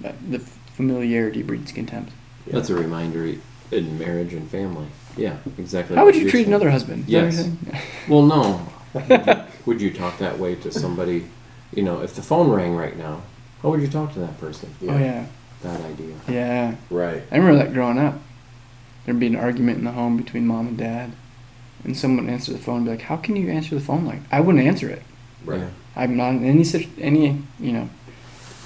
B: But the familiarity breeds contempt.
C: That's a reminder in marriage and family. Yeah, exactly.
B: How would you treat
C: saying.
B: another husband? Is
C: Yes. Well, no. would, you, would you talk that way to somebody? You know, if the phone rang right now, how would you talk to that person?
B: Oh yeah,
C: That idea.
B: yeah.
A: Right.
B: I remember that growing up. There'd be an argument in the home between mom and dad, and someone would answer the phone and be like, "How can you answer the phone like?" I wouldn't answer it.
A: Right.
C: Yeah.
B: I'm not in any any you know.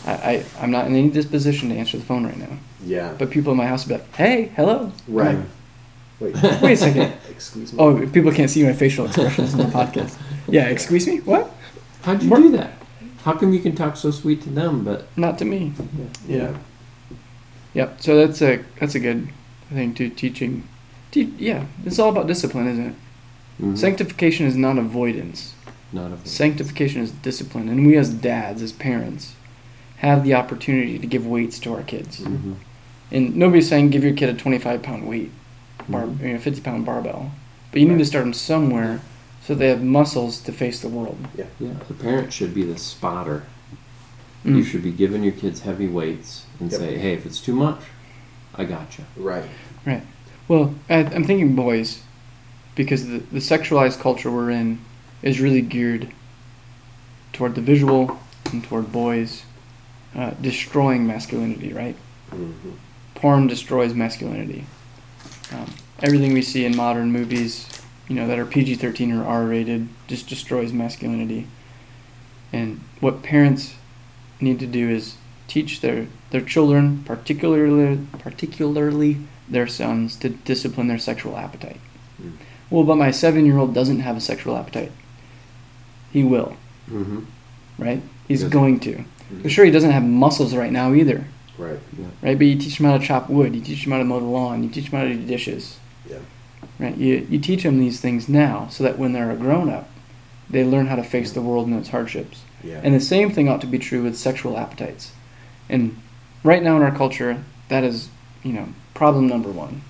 B: I, I I'm not in any disposition to answer the phone right now.
A: Yeah.
B: But people in my house would be like, "Hey, hello."
A: right. Wait.
B: Wait a second.
A: Excuse me.
B: Oh, people can't see my facial expressions in the podcast. Yeah, excuse me. What?
C: How'd you do that? How come you can talk so sweet to them, but
B: Not to me.
C: yeah.
B: Yeah. Yep. So that's a that's a good thing to teaching. Te- yeah, it's all about discipline, isn't it?
C: Mhm.
B: Sanctification is not avoidance.
C: Not a
B: Sanctification is discipline, and we as dads, as parents, have the opportunity to give weights to our kids.
C: Mhm.
B: And nobody's saying give your kid a twenty-five pound weight, bar,
C: Mhm.
B: you know, fifty pound barbell, but you need to start them somewhere so they have muscles to face the world.
C: Yeah, Yeah. the parent should be the spotter.
B: Mm.
C: You should be giving your kids heavy weights and
A: Yep.
C: say, "Hey, if it's too much, I got you."
A: Right.
B: Right. Well, I, I'm thinking boys, because the, the sexualized culture we're in is really geared toward the visual and toward boys, uh, destroying masculinity, right?
A: hmm
B: Porn destroys masculinity. Um, everything we see in modern movies, you know, that are PG 13 or R rated, just destroys masculinity. And what parents need to do is teach their, their children, particularly particularly their sons, to discipline their sexual appetite.
A: Mm.
B: Well, but my seven year old doesn't have a sexual appetite. He will,
C: Mm-hmm.
B: right? He's
C: Yes.
B: going to. For sure, he doesn't have muscles right now either,
A: Right.
C: Yeah.
B: right? But you teach him how to chop wood, you teach him how to mow the lawn, you teach him how to do dishes,
A: Yeah.
B: Right? You, you teach them these things now so that when they're a grown up, they learn how to face the world and its hardships.
A: Yeah.
B: And the same thing ought to be true with sexual appetites. And right now in our culture, that is, you know, problem number one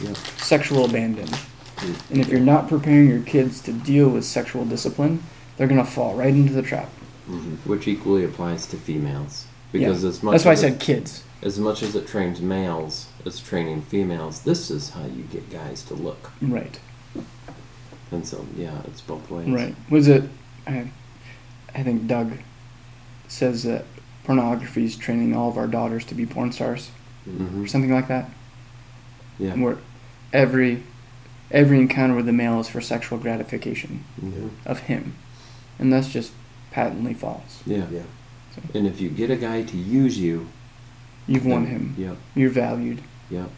C: Yeah.
B: sexual abandon.
A: Mm.
B: And if you're not preparing your kids to deal with sexual discipline, they're going to fall right into the trap.
A: hmm
C: Which equally applies to females. Because as much
B: That's why I said
C: it,
B: kids.
C: as much as it trains males, it's training females. This is how you get guys to look.
B: Right.
C: And so, yeah, it's both ways.
B: Right. Was it? I, I think Doug says that pornography is training all of our daughters to be porn stars
C: hmm
B: or something like that.
C: Yeah.
B: Where every every encounter with the male is for sexual gratification
C: Mhm.
B: of him, and that's just patently false.
C: Yeah.
A: Yeah.
C: And if you get a guy to use you,
B: You've won
C: then-
B: him.
C: Yep.
B: You're valued.
C: Yep.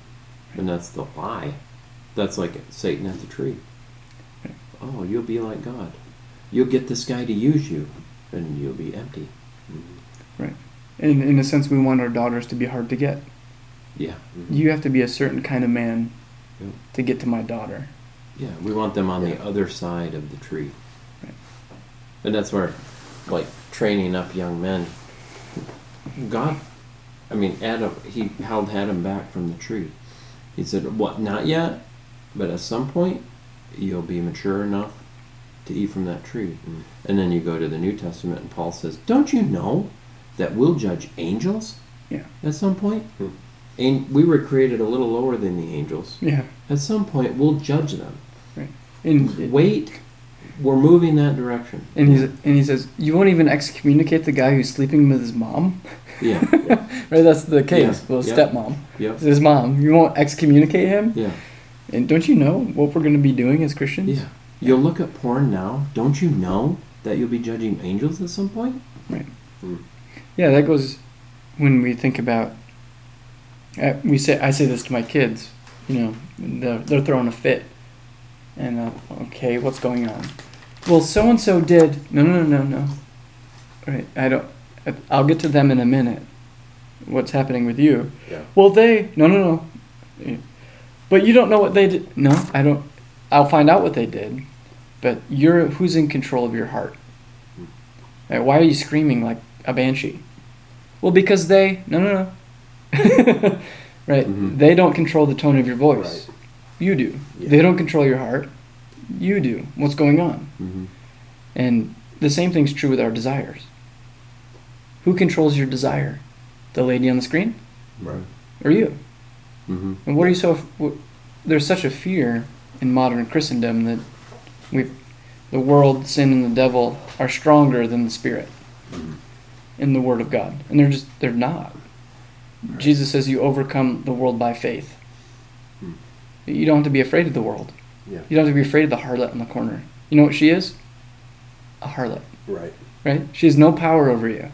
C: And that's the lie. That's like Satan at the tree.
B: Right.
C: Oh, you'll be like God. You'll get this guy to use you, and you'll be empty. Mm-hmm.
B: Right. In in a sense, we want our daughters to be hard to get.
C: Yeah. Mm-hmm.
B: You have to be a certain kind of man
C: Yep.
B: to get to my daughter.
C: Yeah, we want them on the other side of the tree.
B: Right.
C: And that's where, like, training up young men. God, I mean, Adam, he held Adam back from the tree. He said, What, not yet? But at some point, you'll be mature enough to eat from that tree.
A: Mm.
C: And then you go to the New Testament, and Paul says, Don't you know that we'll judge angels
B: Yeah.
C: at some point?
A: Hmm.
C: And we were created a little lower than the angels.
B: Yeah.
C: At some point, we'll judge them. Right.
B: And
C: Wait, we're moving that direction.
B: and he's and he says you won't even excommunicate the guy who's sleeping with his mom.
C: Yeah,
B: Right. That's the case.
C: Yeah,
B: Well,
C: yeah.
B: stepmom.
C: yep,
B: It's his mom. You won't excommunicate him.
C: yeah,
B: And don't you know what we're going to be doing as Christians?
C: yeah. You'll look at porn now. Don't you know that you'll be judging angels at some point? Right.
B: Yeah, that goes when we think about. Uh, we say I say this to my kids. You know, they're, they're throwing a fit, and uh, okay, what's going on? Well, so and so did. No, no, no, no, no. Right, I don't. I'll get to them in a minute. What's happening with you?
A: Yeah.
B: Well, they. No, no, no. But you don't know what they did. No, I don't. I'll find out what they did. But you're who's in control of your heart. Right, why are you screaming like a banshee? Well, because they. No, no, no. right.
C: Mhm.
B: They don't control the tone of your voice.
A: Right.
B: You do.
A: Yeah.
B: They don't control your heart. You do. What's going on?
C: Mm-hmm.
B: And the same thing's true with our desires. Who controls your desire? The lady on the screen
A: Right.
B: or you?
C: Mm-hmm.
B: And what are you so? What, there's such a fear in modern Christendom that we, the world, sin, and the devil are stronger than the Spirit
A: Mhm.
B: in the Word of God, and they're just they're not.
A: Right.
B: Jesus says you overcome the world by faith.
A: Hmm.
B: You don't have to be afraid of the world.
A: Yeah.
B: You don't have to be afraid of the harlot in the corner. You know what she is? A harlot,
A: Right.
B: right? She has no power over you.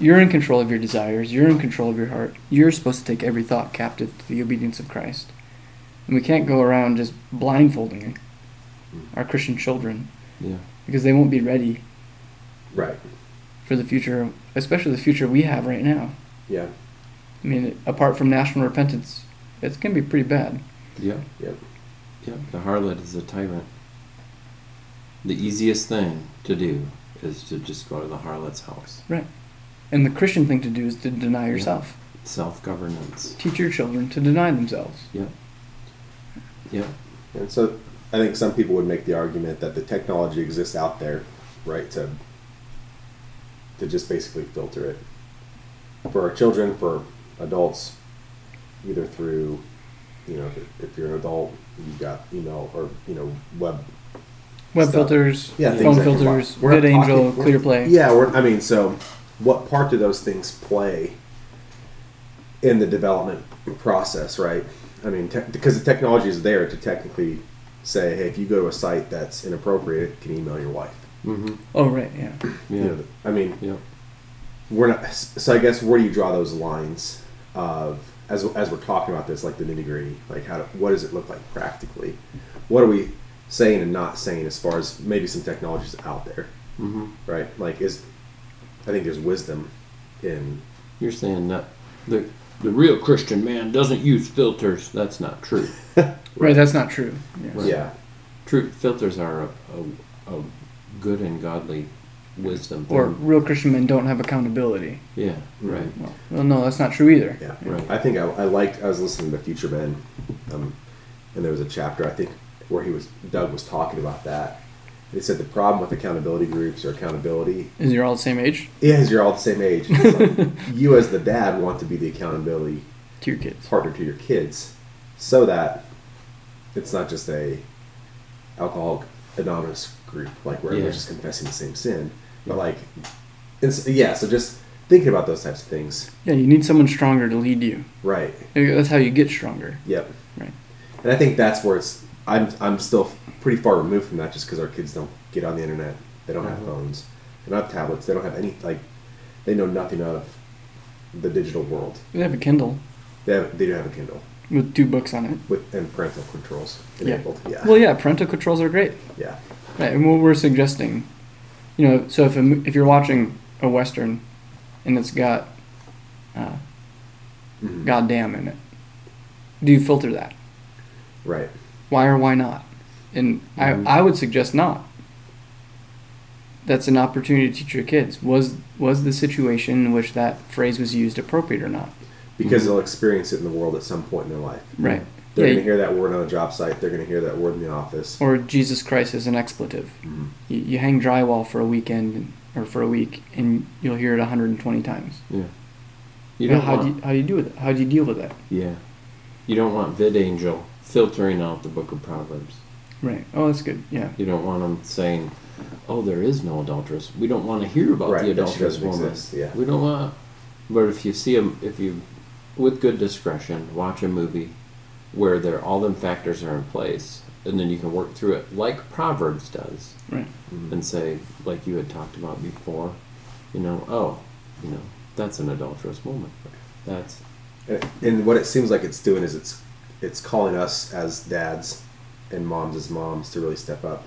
B: You're in control of your desires. You're in control of your heart. You're supposed to take every thought captive to the obedience of Christ. And we can't go around just blindfolding our Christian children
C: Yeah.
B: because they won't be ready
A: Right.
B: for the future, especially the future we have right now.
A: Yeah.
B: I mean, apart from national repentance, it's going to be pretty bad.
C: Yep.
A: Yep.
C: Yep. The harlot is a tyrant. The easiest thing to do is to just go to the harlot's house. Right.
B: And the Christian thing to do is to deny yourself.
C: Self governance.
B: Teach your children to deny themselves.
C: Yep. Yep.
A: And so I think some people would make the argument that the technology exists out there, right, to to just basically filter it for our children, for adults, either through, you know, if- if you're an adult, you've got email or you know web.
B: Web
A: Stuff.
B: filters,
A: Yeah,
B: phone
A: that
B: filters,
A: block- we're not
B: VidAngel,
A: talking- we're-
B: ClearPlay.
A: Yeah, we're, I mean, so what part do those things play in the development process, right? I mean, te- because the technology is there to technically say, hey, if you go to a site that's inappropriate, it can email your wife.
C: Mm-hmm.
B: Oh, right, yeah.
C: Yeah.
A: You know, I mean,
C: Yep.
A: we're not. So I guess where do you draw those lines of as as we're talking about this, like the nitty gritty, like how do, what does it look like practically? What are we saying and not saying as far as maybe some technologies out there,
C: Mm-hmm.
A: right? Like is I think there's wisdom in
C: You're saying that the the real Christian man doesn't use filters. That's not true.
B: Right, that's not true. Yes.
C: Right.
A: yeah
C: True filters are a, a, a good and godly wisdom.
B: Or
C: thing.
B: real Christian men don't have accountability.
C: yeah, right.
B: Well, well no, that's not true either.
A: yeah.
C: Right.
A: I think I, I liked I was listening to Future Men, um, and there was a chapter I think where he was Doug was talking about that. They said the problem with accountability groups or accountability
B: Is you're all the same age
A: is you're all the same age. Like you as the dad want to be the accountability
B: to your kids?
A: partner to your kids, so that it's not just a alcoholic anonymous group like where
C: Yeah.
A: everyone's just confessing the same sin, but like it's yeah. So just thinking about those types of things,
B: Yeah, you need someone stronger to lead you.
A: right?
B: That's how you get stronger.
A: Yep.
B: Right.
A: And I think that's where it's. I'm I'm still pretty far removed from that, just because our kids don't get on the internet. They don't have
C: Mhm.
A: phones. They don't have tablets. They don't have any like. They know nothing of the digital world.
B: They have a Kindle.
A: They have, they do have a Kindle.
B: with two books on it.
A: with and parental controls
B: Yeah.
A: enabled. Yeah.
B: Well, yeah, parental controls are great.
A: yeah.
B: Right, and what we're suggesting, you know, so if a, if you're watching a western, and it's got uh,
A: Mhm.
B: "goddamn" in it, do you filter that?
A: Right.
B: Why or why not? And
C: Mhm.
B: I I would suggest not. That's an opportunity to teach your kids. Was was the situation in which that phrase was used appropriate or not?
A: Because
C: Mhm.
A: they'll experience it in the world at some point in their life.
B: Right.
A: They're
B: Yeah,
A: going to hear that word on a job site. They're going to hear that word in the office.
B: or Jesus Christ is an expletive.
A: Mhm.
B: You, you hang drywall for a weekend or for a week, and you'll hear it 120 times.
C: Yeah. You don't
B: how
C: want,
B: do you, how do you do with it? How do you deal with that?
C: yeah. You don't want VidAngel filtering out the book of Proverbs.
B: Right. Oh, that's good. Yeah.
C: You don't want them saying, "Oh, there is no adulteress." We don't want to hear about
A: Right,
C: the
A: that she
C: adulterous
A: doesn't
C: woman.
A: exist, yeah.
C: We don't want. But if you see them, if you, with good discretion, watch a movie where there all them factors are in place, and then you can work through it like Proverbs does,
B: Right.
A: Mhm.
C: and say, like you had talked about before, you know, oh, you know, that's an adulterous woman. That's
A: And, and what it seems like it's doing is it's it's calling us as dads and moms as moms to really step up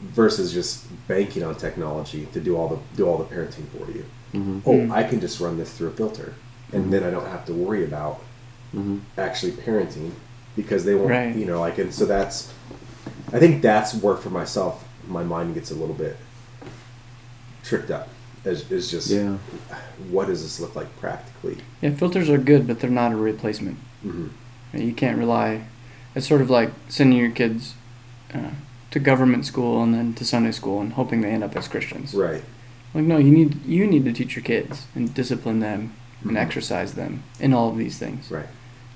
A: versus just banking on technology to do all the do all the parenting for you.
C: hmm
A: Oh,
B: Mm.
A: I can just run this through a filter, and then I don't have to worry about
C: hmm
A: actually parenting because they won't,
B: Right.
A: you know, like, and so that's, I think that's where for myself, my mind gets a little bit tripped up. Is, is just,
C: yeah,
A: what does this look like practically?
B: Yeah. Filters are good, but they're not a replacement.
A: hmm
B: You can't rely. It's sort of like sending your kids uh, to government school and then to Sunday school and hoping they end up as Christians.
A: Right.
B: Like no, you need you need to teach your kids and discipline them and
A: Mhm.
B: exercise them in all of these things.
A: Right.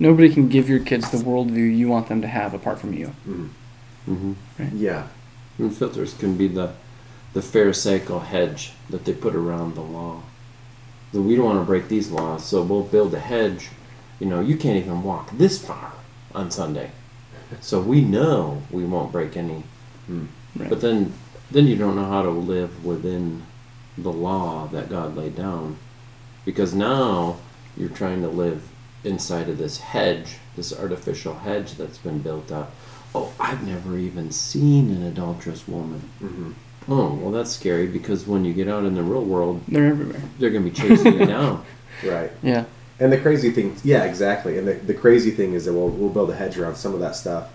B: Nobody can give your kids the worldview you want them to have apart from you.
A: hmm
C: hmm
A: Yeah.
C: and filters can be the the pharisaical hedge that they put around the law. That we don't want to break these laws, so we'll build a hedge. You know, you can't even walk this far on Sunday, so we know we won't break any
A: Mm.
B: Right.
C: But then, then you don't know how to live within the law that God laid down, because now you're trying to live inside of this hedge, this artificial hedge that's been built up. Oh, I've never even seen an adulterous woman.
A: hmm
C: Oh, well, that's scary because when you get out in the real world,
B: They're everywhere.
C: they're going to be chasing you down.
A: Right.
B: Yeah.
A: And the crazy thing, yeah, exactly. And the, the crazy thing is that we'll, we'll build a hedge around some of that stuff,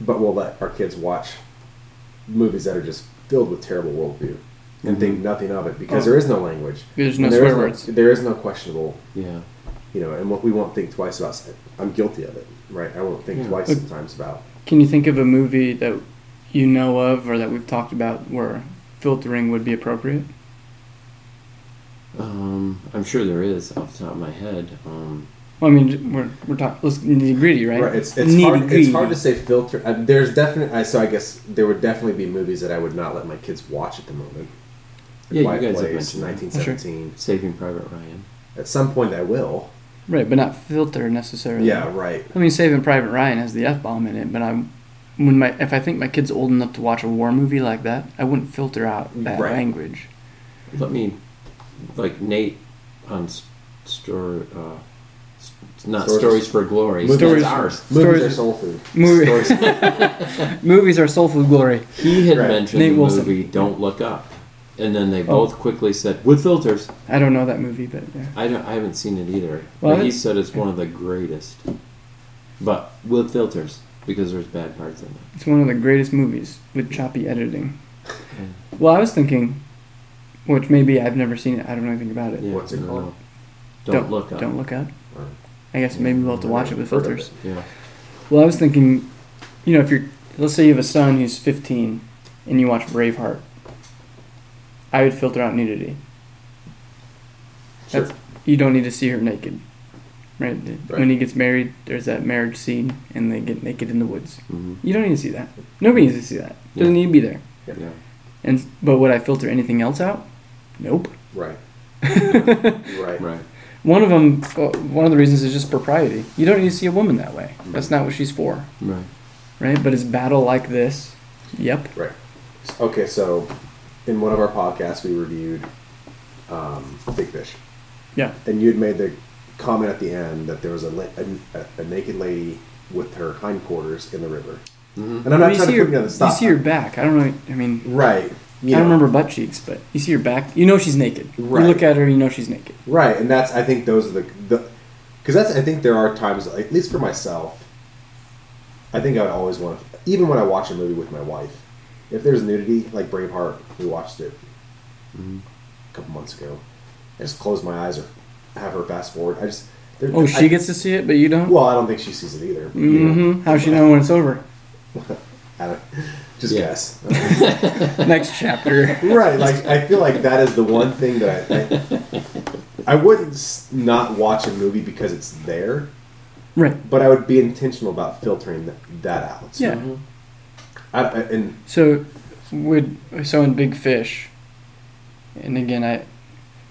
A: but we'll let our kids watch movies that are just filled with terrible worldview and
C: Mhm.
A: think nothing of it because
B: Oh.
A: there is no language.
B: There's no
A: there
B: swear
A: is
B: words.
A: There is no questionable,
C: Yeah.
A: You know, and what we won't think twice about. I'm guilty of it, right? I won't think
C: Yeah.
A: twice
B: Look-
A: sometimes about.
B: Can you think of a movie that you know of or that we've talked about where filtering would be appropriate?
C: Um, I'm sure there is off the top of my head. Um,
B: Well, I mean, we're we're talking let's nitty gritty, right?
A: Right. It's it's hard. It's hard to say filter. Uh, there's definitely. So I guess there would definitely be movies that I would not let my kids watch at the moment.
C: Yeah, you
A: Quiet
C: guys have
A: Place,
C: mentioned that.
A: 1917.
C: Saving Private Ryan.
A: At some point, I will.
B: Right, but not filter necessarily.
A: Yeah. Right.
B: I mean, Saving Private Ryan has the f bomb in it, but I'm when my if I think my kid's old enough to watch a war movie like that, I wouldn't filter out that
A: Right.
B: language.
C: Let me, like Nate on story, uh, s- not
A: Stories-
C: stories, for glory.
A: Movies-
C: Stories
B: Stories-
C: ours.
B: Stories-
A: are soul food.
B: Movie,
C: Stories.
B: movies are soul food glory.
C: he had
A: Right.
C: mentioned
B: Nate
C: the
B: Wilson.
C: movie Don't Look Up, and then they
B: Oh.
C: both quickly said with filters.
B: I don't know that movie, but yeah.
C: I don't. I haven't seen it either.
B: Well,
C: but he said it's one of the greatest, but with filters because there's bad parts in it.
B: It's one of the greatest movies with choppy editing. Well, I was thinking, which maybe I've never seen it. I don't know anything about it.
C: Yeah,
A: What's it
C: no,
A: called?
C: no. Don't, look up.
B: Don't look up.
A: Or-
B: I guess maybe we'll have to watch it with filters.
A: it.
C: Yeah.
B: Well, I was thinking, you know, if you're, let's say you have a son who's 15 and you watch Braveheart, I would filter out nudity.
A: Sure.
B: That's, you don't need to see her naked. Right?
A: Right.
B: When he gets married, there's that marriage scene and they get naked in the woods.
C: hmm
B: You don't need to see that. Nobody needs to see that. Doesn't
C: Yeah.
B: need to be there.
A: Yep.
C: Yeah.
B: And but would I filter anything else out? Nope.
A: Right. Right.
C: Right.
B: One of them, one of the reasons is just propriety. You don't need to see a woman that way. That's not what she's for,
C: Right.
B: right? But it's battle like this. Yep.
A: Right. Okay. So, in one of our podcasts, we reviewed um, Big Fish.
B: Yeah.
A: and you had made the comment at the end that there was a, a, a naked lady with her hindquarters in the river.
C: Mhm.
A: And I'm not
B: you
A: trying
B: see
A: to
B: her,
A: put you on the
B: spot.
A: you
B: see her back. I don't know. I mean,
A: right. You
B: I don't
A: know.
B: remember butt cheeks, but you see her back. You know she's naked.
A: Right.
B: You look at her, you know she's naked.
A: Right, and that's I think those are the the because that's I think there are times at least for myself. I think I would always want to, even when I watch a movie with my wife, if there's nudity like Braveheart, we watched it
C: Mhm.
A: a couple months ago. I just close my eyes or have her fast forward. I just there-
B: Oh, she
A: I-
B: gets to see it, but you don't.
A: Well, I don't think she sees it either. you know.
B: Mm-hmm. How's she know when it's over?
A: I don't, just
C: Yeah.
A: guess.
B: Next chapter.
A: right, like I feel like that is the one thing that I, I, I wouldn't not watch a movie because it's there.
B: Right.
A: but I would be intentional about filtering that out. So,
B: Yeah.
A: I, I- and
B: So, would so in Big Fish, and again I,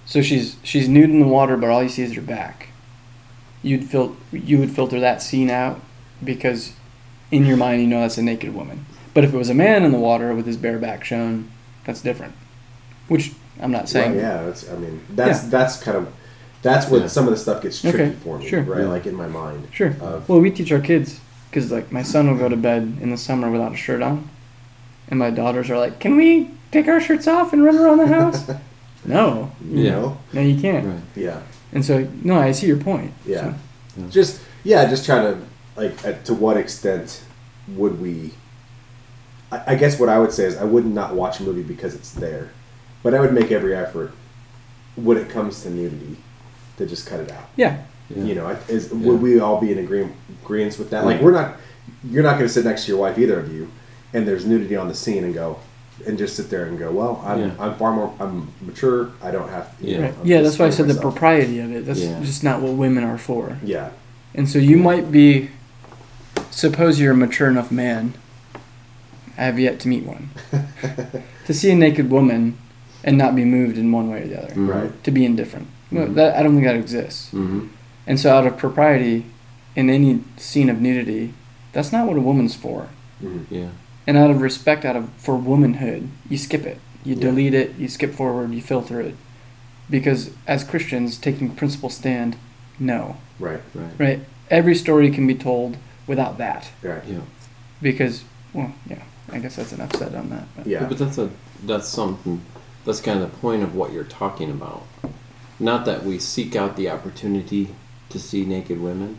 B: so she's she's nude in the water, but all you see is her back. You'd fil- you would filter that scene out because in your mind you know that's a naked woman. But if it was a man in the water with his bare back shown, that's different. Which I'm not saying.
A: right, yeah, that's. I mean, that's
B: Yeah.
A: that's kind of that's where
C: Yeah.
A: some of the stuff gets tricky
B: Okay,
A: for me,
B: sure.
A: right?
C: Yeah.
A: Like in my mind.
B: Sure.
A: Of,
B: Well, we teach our kids because like my son will go to bed in the summer without a shirt on, and my daughters are like, "Can we take our shirts off and run around the house?" no,
A: you
C: Yeah.
A: know,
B: no, you can't.
C: Right.
A: yeah,
B: And so, no, I see your point.
A: yeah,
B: So,
C: Yeah.
A: just yeah, just trying to like uh, to what extent would we? I, I guess what I would say is I would not watch a movie because it's there, but I would make every effort when it comes to nudity to just cut it out.
B: yeah,
C: Yeah.
A: You know, is,
C: Yeah.
A: would we all be in agreement agreement with that? Like, we're not. You're not going to sit next to your wife, either of you, and there's nudity on the scene, and go, and just sit there and go, well, I'm,
C: Yeah.
A: I'm far more, I'm mature. I don't have. You
C: Yeah.
A: know,
B: right. Yeah. That's why I
A: finding
B: said the propriety of it. That's
C: Yeah.
B: just not what women are for.
A: Yeah,
B: And so you might be. Suppose you're a mature enough man. I have yet to meet one. to see a naked woman and not be moved in one way or the other.
C: Mhm.
A: right.
B: To be indifferent. Well,
C: Mhm.
B: that, I don't think that exists.
C: Mhm.
B: And so, out of propriety, in any scene of nudity, that's not what a woman's for.
A: Mhm.
C: Yeah.
B: And out of respect, out of for womanhood, you skip it. You
A: Yeah.
B: delete it. You skip forward. You filter it, because as Christians, taking principle stand, no,
A: Right.
C: Right.
B: right? Every story can be told without that,
A: Right.
C: Yeah.
B: because well, yeah, I guess that's enough said on that. But.
A: Yeah.
C: But that's a that's something that's kind of the point of what you're talking about. Not that we seek out the opportunity to see naked women,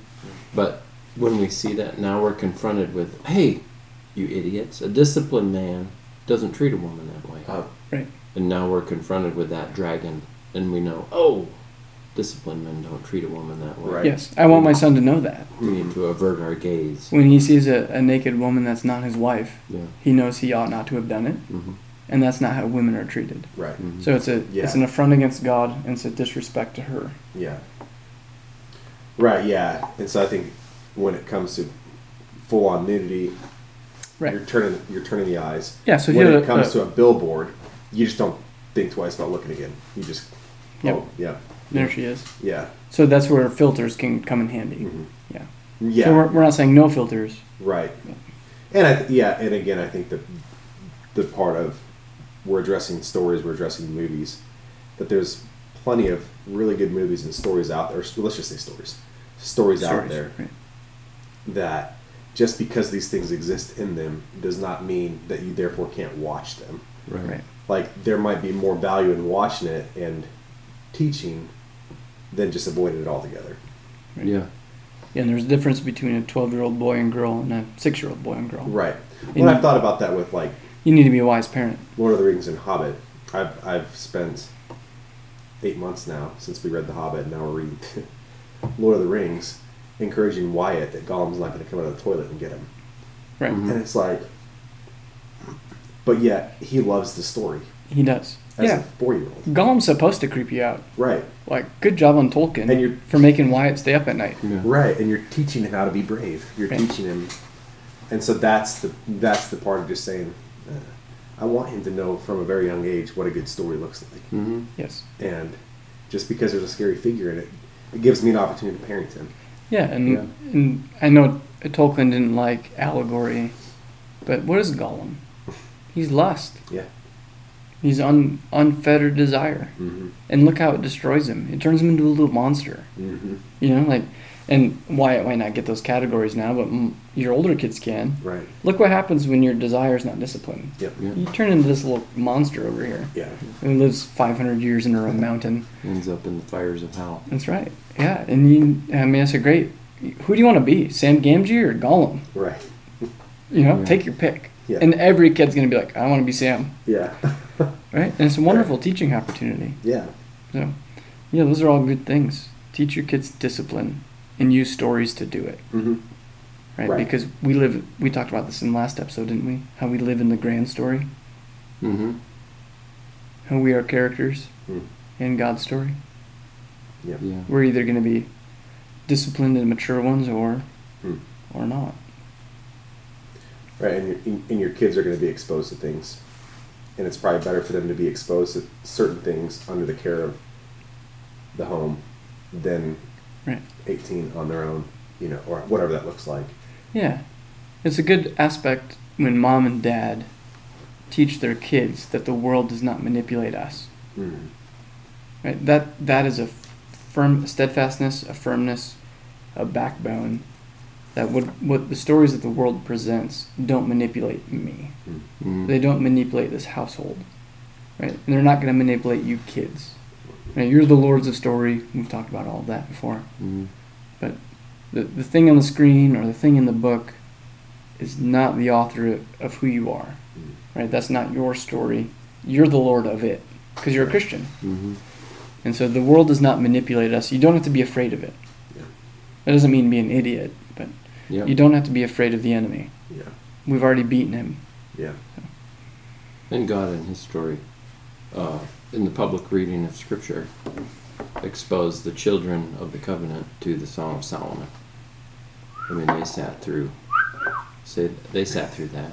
C: but when we see that, now we're confronted with, hey, you idiots, a disciplined man doesn't treat a woman that way.
A: Uh,
B: Right.
C: And now we're confronted with that dragon, and we know, oh, disciplined men don't treat a woman that way.
A: Right.
B: Yes, I want my son to know that
C: We need to avert our gaze.
B: when he sees a, a naked woman that's not his wife,
C: Yeah.
B: he knows he ought not to have done it,
C: hmm
B: and that's not how women are treated.
A: right.
B: So it's a
A: Yeah.
B: it's an affront against God and it's a disrespect to her.
A: Yeah. Right. Yeah. And so I think when it comes to full on nudity,
B: Right.
A: you're turning you're turning the eyes.
B: Yeah. So
A: when it
B: a-
A: comes
B: a-
A: to a billboard, you just don't think twice about looking again. You just
B: Yep.
A: oh yeah
B: there she is.
A: yeah
B: So that's where filters can come in handy.
A: Mhm.
B: Yeah.
A: yeah
B: So we're, we're not saying no filters.
A: right. And I th- yeah, and again, I think that the part of we're addressing stories, we're addressing movies, that there's plenty of really good movies and stories out there. Let's just say stories, stories, out
B: Stories,
A: there
B: right.
A: that just because these things exist in them does not mean that you therefore can't watch them.
C: Right.
B: Right.
A: Like there might be more value in watching it and teaching than just avoiding it altogether.
C: Yeah.
B: Yeah, and there's a difference between a 12 year old boy and girl and a six year old boy and girl.
A: Right.
B: And
A: Well, I've thought about that with like
B: You need to be a wise parent.
A: Lord of the Rings and Hobbit. I've I've spent eight months now since we read The Hobbit, and now we're reading Lord of the Rings, encouraging Wyatt that Gollum's not going to come out of the toilet and get him.
B: Right.
C: Mhm.
A: And it's like, but yet he loves the story
B: He does.
A: as
B: yeah.
A: a four-year-old.
B: Gollum's supposed to creep you out.
A: Right.
B: Like, good job on Tolkien
A: And you're-
B: for making Wyatt stay up at night.
C: Yeah.
A: Right, and you're teaching him how to be brave. You're
B: Right.
A: teaching him, and so that's the that's the part of just saying, uh, I want him to know from a very young age what a good story looks like.
C: hmm
B: Yes.
A: and just because there's a scary figure in it, it gives me an opportunity to parent him.
B: Yeah, and,
C: Yeah.
B: and I know Tolkien didn't like allegory, but what is Gollum? He's lust.
A: Yeah,
B: He's un, unfettered desire.
A: Mm-hmm.
B: And look how it destroys him. It turns him into a little monster.
A: Mm-hmm.
B: You know, like, and Wyatt might not get those categories now, but mm, your older kids can.
A: Right.
B: Look what happens when your desire is not disciplined.
A: Yep.
C: Yeah.
B: You turn into this little monster over here
A: Yeah.
B: who lives 500 years in a mountain.
C: Ends up in the fires of hell.
B: That's right. Yeah, and you, I mean, that's a great. Who do you want to be, Sam Gamgee or Gollum?
A: Right.
B: You know,
C: Yeah.
B: take your pick.
A: Yeah.
B: And every kid's gonna be like, I want to be Sam,
A: Yeah.
B: right? And it's a wonderful teaching opportunity.
A: yeah.
B: So, yeah, those are all good things. Teach your kids discipline and use stories to do it,
A: Mm-hmm.
B: right?
A: Right.
B: Because we live. We talked about this in the last episode, didn't we? How we live in the grand story.
C: Mm-hmm.
B: How we are characters
A: Mm.
B: in God's story.
A: Yeah.
C: Yeah.
B: We're either gonna be disciplined and mature ones, or
A: Hmm.
B: or not.
A: Right. And your, and your kids are going to be exposed to things, and it's probably better for them to be exposed to certain things under the care of the home than
B: Right.
A: 18 on their own, you know, or whatever that looks like.
B: Yeah. It's a good aspect when mom and dad teach their kids that the world does not manipulate us.
A: Mm.
B: Right? That that is a firm steadfastness, a firmness, a backbone that what what the stories that the world presents don't manipulate me.
C: Mm.
B: They don't manipulate this household. Right? And they're not going to manipulate you kids. Right? You're the lords of story. We've talked about all of that before.
C: Mm.
B: But the, the thing on the screen or the thing in the book is not the author of who you are.
A: Mm.
B: Right? That's not your story. You're the Lord of it because you're a Christian.
C: Mm-hmm.
B: And so the world does not manipulate us. You don't have to be afraid of it.
A: Yeah.
B: That doesn't mean be an idiot, but
C: Yeah.
B: you don't have to be afraid of the enemy.
A: Yeah.
B: We've already beaten him.
A: Yeah.
C: And God and His story, uh, in the public reading of Scripture, exposed the children of the covenant to the Song of Solomon. I mean, they sat through. Say they sat through that.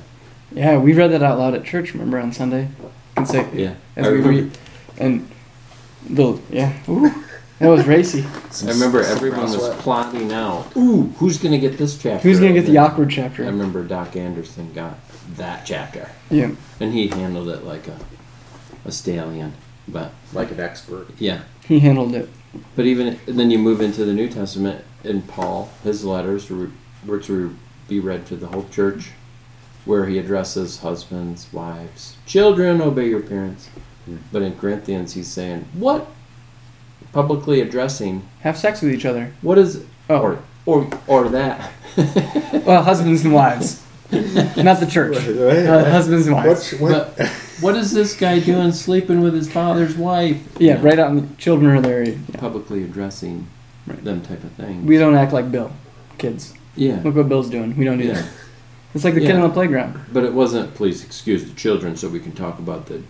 B: Yeah, we read that out loud at church. Remember on Sunday? Can say
C: Yeah,
B: as
C: I
B: we
C: remember.
B: read and the yeah. Ooh, that was racy.
C: I remember everyone was plotting out. Ooh, who's gonna get this chapter?
B: Who's gonna get the awkward chapter?
C: I remember Doc Anderson got that chapter,
B: Yeah,
C: and he handled it like a a stallion. But
A: like an expert.
C: yeah,
B: he handled it.
C: But even and then you move into the New Testament, and Paul, his letters were, were to be read to the whole church, where he addresses husbands, wives, children, obey your parents.
A: Hmm.
C: But in Corinthians, he's saying, what? Publicly addressing,
B: Have sex with each other.
C: what is,
B: Oh,
C: or, or, or that.
B: well, husbands and wives, not the church. Uh, husbands and wives.
A: What's, what,
C: But what is this guy doing sleeping with his father's wife?
B: Yeah,
C: You know,
B: right out in the children are there. Yeah.
C: Publicly addressing
B: Right.
C: them type of thing.
B: We don't act like Bill, kids.
C: yeah.
B: Look what Bill's doing. We don't do
C: Yeah.
B: that. It's like the kid
C: Yeah.
B: on the playground.
C: But it wasn't. Please excuse the children, so we can talk about the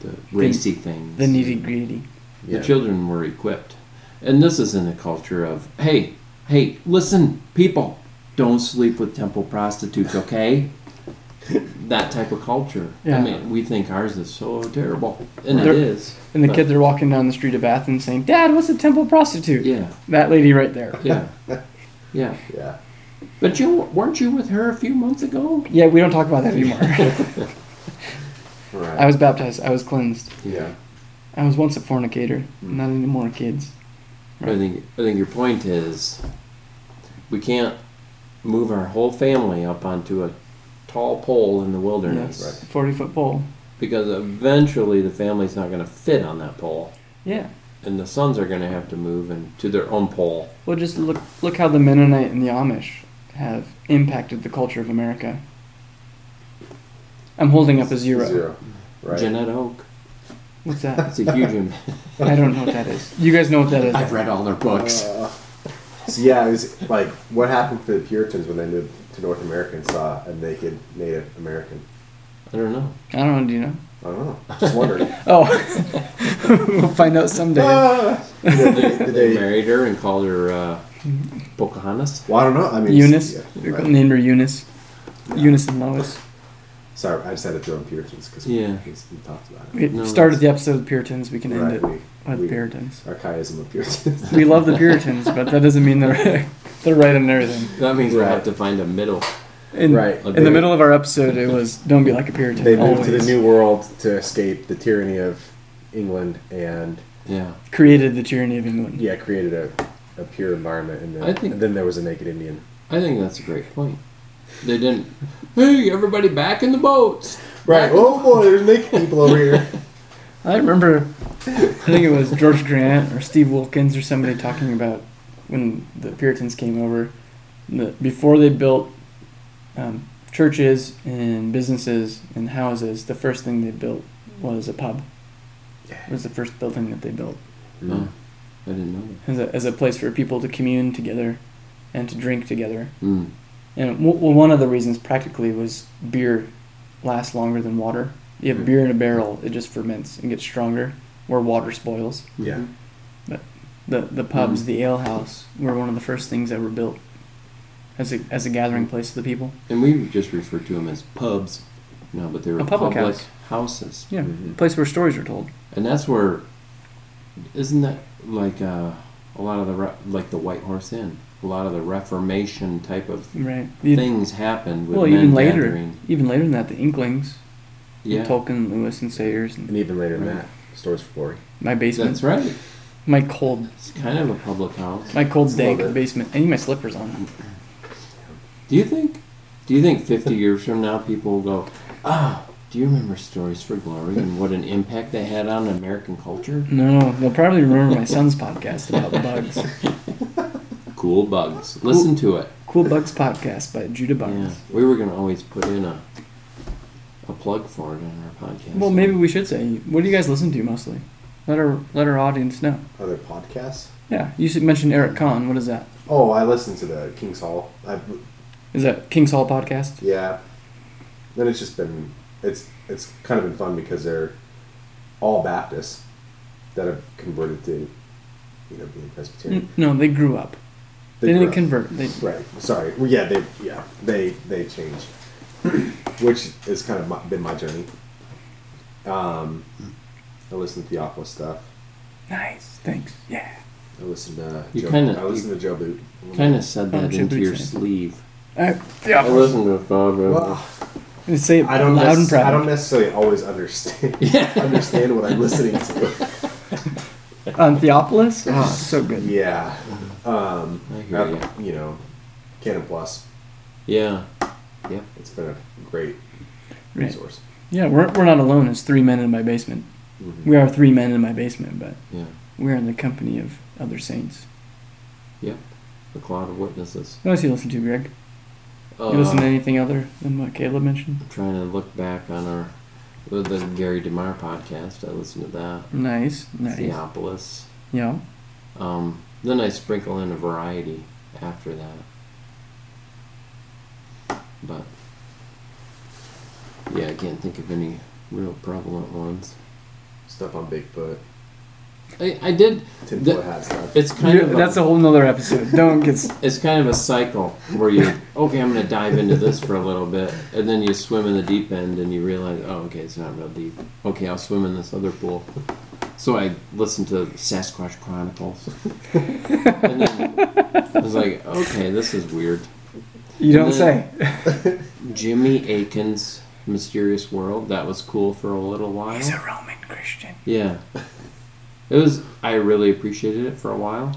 C: the racy things.
B: The nitty gritty.
C: The children were equipped, and this is in a culture of hey, hey, listen, people, don't sleep with temple prostitutes, okay? that type of culture.
B: Yeah.
C: I mean, we think ours is so terrible, and
B: They're-
C: it is.
B: And the
C: But-
B: kids are walking down the street of Athens saying, "Dad, what's a temple prostitute?"
C: Yeah,
B: That lady right there.
C: yeah, yeah.
A: yeah.
C: But you weren't you with her a few months ago?
B: Yeah, we don't talk about that anymore.
A: Right.
B: I was baptized. I was cleansed.
A: yeah.
B: I was once a fornicator.
A: Mm.
B: Not anymore, kids.
C: I think I think your point is we can't move our whole family up onto a tall pole in the wilderness
B: Yes. Forty foot pole.
C: because eventually the family's not going to fit on that pole,
B: Yeah.
C: and the sons are going to have to move and to their own pole.
B: Well, just look look how the Mennonite and the Amish have impacted the culture of America. I'm holding up a zero.
A: Zero. Right.
C: Janette Oke,
B: What's that?
C: it's a huge. Im-
B: I don't know what that is. You guys know what that is?
C: I've read all their books.
A: Uh, so yeah, it was like what happened for the Puritans when they moved to North America and saw a naked Native American.
C: I don't know.
B: I don't know. Do you know?
A: I don't know. Just wondering.
B: Oh, we'll find out someday.
A: Ah! Did they- did
C: They
A: they-
C: married her and called her uh, Pocahontas.
A: well, I don't know. I mean,
B: Eunice.
A: yeah,
B: They're
A: right.
B: Named her Eunice. Eunice and Lois.
A: Sorry, I just had to throw in Puritans because
C: Yeah.
A: we, we talked about it.
B: We
C: No,
B: started the episode with Puritans. We can end it
A: we,
B: with
A: we-
B: Puritans.
A: Our chiasm of Puritans.
B: We love the Puritans, but that doesn't mean they're they're right on everything.
C: That means we
A: Right.
C: have to find a middle
B: In,
A: Right.
B: in the middle of our episode, it was "Don't be like a Puritan."
A: They moved to the. New World to escape the tyranny of England and
C: Yeah.
B: created the tyranny of England.
A: yeah, created a, a pure environment. And then,
C: I think-
A: and then there was a naked Indian.
C: I think that's a great point. They didn't. Hey, everybody, back in the boats.
A: Right. Oh boy, there's naked people over here.
B: I remember, I think it was George Grant or Steve Wilkins or somebody talking about when the Puritans came over. The, before they built um, churches and businesses and houses, the first thing they built was a pub. It was the first building that they built
C: Oh, I didn't know
B: as a, as a place for people to commune together and to drink together.
C: Mm.
B: And w- well, one of the reasons practically was beer lasts longer than water. You have beer in a barrel, it just ferments and gets stronger, where water spoils.
A: Yeah.
B: But The the pubs,
C: Mhm.
B: the ale house, were one of the first things that were built as a as a gathering place for the people.
C: And we just refer to them as pubs. No, but they were
B: public
C: public,
B: house.
C: houses.
B: Yeah,
A: Mhm.
B: a place where stories are told.
C: And that's where, isn't that like uh, a lot of the like the White Horse Inn? A lot of the Reformation type of
B: Right.
C: Things happened with
B: well, even later,
C: gathering.
B: even later than that, the Inklings,
C: Yeah,
B: Tolkien, Lewis, and Sayers, and
A: And even later than
C: Right.
A: that, Stories for Glory.
B: my basement,
C: that's right.
B: my cold,
C: It's kind of a public house.
B: my cold
A: Just a little
B: dank basement. I need my slippers on.
C: Do you think? Do you think fifty years from now people will go, ah? Do you remember Stories for Glory and what an impact they had on American culture?
B: No, they'll probably remember my son's podcast about bugs.
C: Cool bugs. Listen to it.
B: Cool Bugs podcast by Judah
C: Yeah,
B: Barnes.
C: we were gonna always put in a a plug for it on our podcast.
B: Well, maybe we should say, what do you guys listen to mostly? Let our let our audience know.
A: Other podcasts?
B: Yeah, you should mention Eric Kahn. What is that?
A: Oh, I listened to the King's Hall. I,
B: Is that King's Hall podcast?
A: yeah. Then it's just been it's it's kind of been fun because they're all Baptists that have converted to you know being Presbyterian.
B: No, they grew up. They,
A: grew
B: didn't
A: up.
B: convert. They
A: Right. Sorry. Well, yeah, they yeah they they changed, which has kind of my, been my journey. Um, I listened to the Theopolis stuff.
B: nice. Thanks. Yeah.
A: I listened to
C: You
A: Joe,
C: kinda-
A: I listened to Joe Boot.
C: kind of said
B: Oh,
C: that
B: shit,
C: into your
B: Boots, yeah.
C: sleeve.
B: Uh, yeah.
C: to Father.
A: Well,
B: Say it
A: I don't
B: loud and proud.
A: I don't necessarily always understand understand what I'm listening to.
B: On Theopolis? Oh, so good.
A: Yeah. Um,
C: I hear ya.
A: you know, Canon Plus.
C: Yeah, Yeah,
A: it's been a great
B: Right.
A: resource.
B: Yeah, we're, we're not alone as three men in my basement.
A: Mhm.
B: We are three men in my basement, but
C: yeah,
B: we're in the company of other saints.
C: Yeah, The cloud of witnesses.
B: What else you listen to, Greg?
C: Uh,
B: You listen to anything other than what Caleb mentioned?
C: I'm trying to look back on our the Gary DeMar podcast. I listened to that.
B: Nice, nice.
C: Theopolis.
B: Yeah.
C: Um, then I sprinkle in a variety after that. But yeah, I can't think of any real prevalent ones.
A: Stuff on Bigfoot,
C: I, I did.
A: tinfoil
C: The-
A: hat stuff.
C: It's kind of
B: That's
C: a,
B: a whole nother episode. Don't get.
C: it's kind of a cycle where you okay, I'm gonna dive into this for a little bit, and then you swim in the deep end, and you realize, oh, okay, it's not real deep. Okay, I'll swim in this other pool. So I listened to Sasquatch Chronicles, and then I was like, okay, this is weird.
B: You don't say.
C: Jimmy Akin's Mysterious World. That was cool for a little while.
B: He's a Roman Christian.
C: Yeah. It was. I really appreciated it for a while,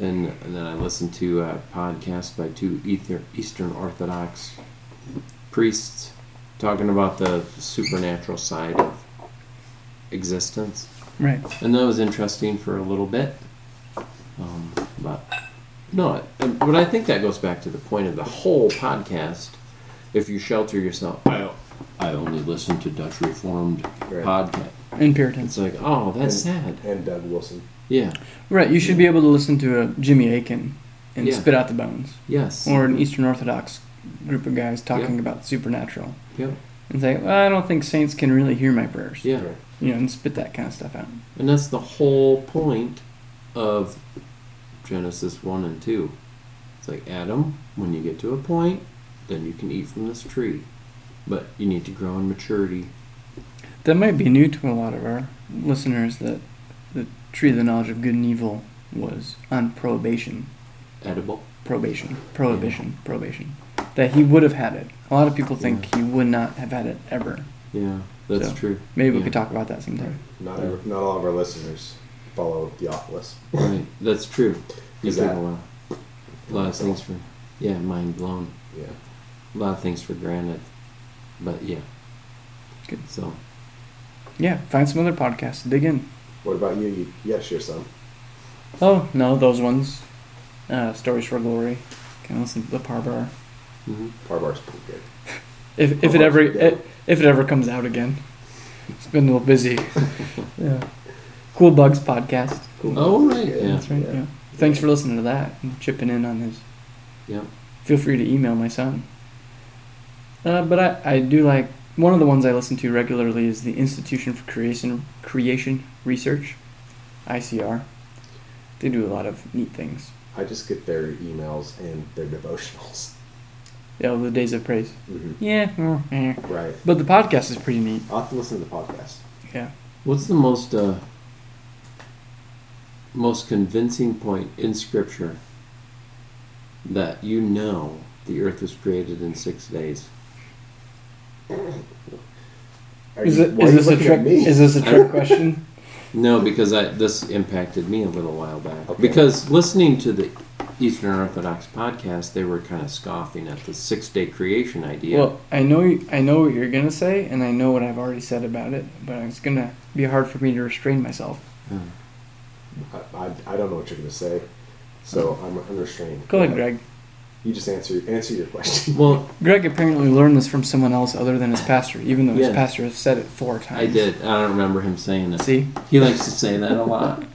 C: and, and then I listened to a podcast by two Ether, Eastern Orthodox priests talking about the supernatural side of existence,
B: Right.
C: and that was interesting for a little bit. Um, but no, it- but I think that goes back to the point of the whole podcast. If you shelter yourself, I I only listen to Dutch Reformed
A: Right.
C: podcast.
B: And Puritans.
C: It's like, oh, that's sad.
A: And Doug Wilson.
C: Yeah.
B: Right. You should be able to listen to a Jimmy Akin and
C: Yeah.
B: spit out the bones,
C: Yes.
B: or an Eastern Orthodox group of guys talking
C: Yeah.
B: about supernatural,
C: Yep.
B: and say, well, "I don't think saints can really hear my prayers."
C: Yeah.
B: You know, and spit that kind of stuff out.
C: And that's the whole point of Genesis 1 and 2. It's like, Adam, when you get to a point, then you can eat from this tree. But you need to grow in maturity.
B: That might be new to a lot of our listeners that the tree of the knowledge of good and evil was on probation.
C: Edible.
B: Probation. Prohibition. Probation. that he would have had it. A lot of people think he would not have had it ever.
C: Yeah, that's
B: So,
C: true.
B: Maybe we could talk about that sometime.
A: Not every, not all of our listeners follow Theopolis.
C: Right, that's true. You
A: that-
C: a while. A lot of things for, yeah, mind blown.
A: Yeah.
C: A lot of things for granted, but yeah.
B: Good.
C: So
B: Yeah, find some other podcasts. Dig in.
A: What about you? You, you gotta share some.
B: Oh no, those ones. Uh, Stories for Glory. Can listen to the Parbar.
C: Mm-hmm.
A: Parbar's pretty good.
B: If if it ever it, if it ever comes out again. It's been a little busy. yeah. Cool Bugs podcast.
C: Oh right,
A: Yeah.
C: yeah,
B: That's right. Yeah. Thanks for listening to that and chipping in on his.
C: yeah.
B: Feel free to email my son. Uh, but I, I do like one of the ones I listen to regularly is the Institution for Creation Creation Research, ICR. They do a lot of neat things.
A: I just get their emails and their devotionals.
B: Yeah, the Days of Praise.
A: hmm
B: Yeah, eh.
A: Right.
B: but the podcast is pretty neat.
A: I'll have to listen to the podcast.
B: Yeah.
C: What's the most uh, most convincing point in Scripture that you know the earth was created in six days?
B: Is
A: you-
B: it
A: why
B: is
A: are you
B: this a trick? Is this a trick question?
C: No, because I, this impacted me a little while back.
A: Okay.
C: Because listening to the Eastern Orthodox podcast, they were kind of scoffing at the six-day creation idea.
B: Well, I know I know what you're gonna say, and I know what I've already said about it, but it's gonna be hard for me to restrain myself.
C: Uh,
A: I, I, I don't know what you're gonna say, so I'm unrestrained.
B: Go ahead, Greg.
A: You just answer answer your question.
C: well,
B: Greg apparently learned this from someone else other than his pastor, even though his
C: Yeah.
B: pastor has said it four times.
C: I did. I don't remember him saying it.
B: See,
C: He likes to say that a lot.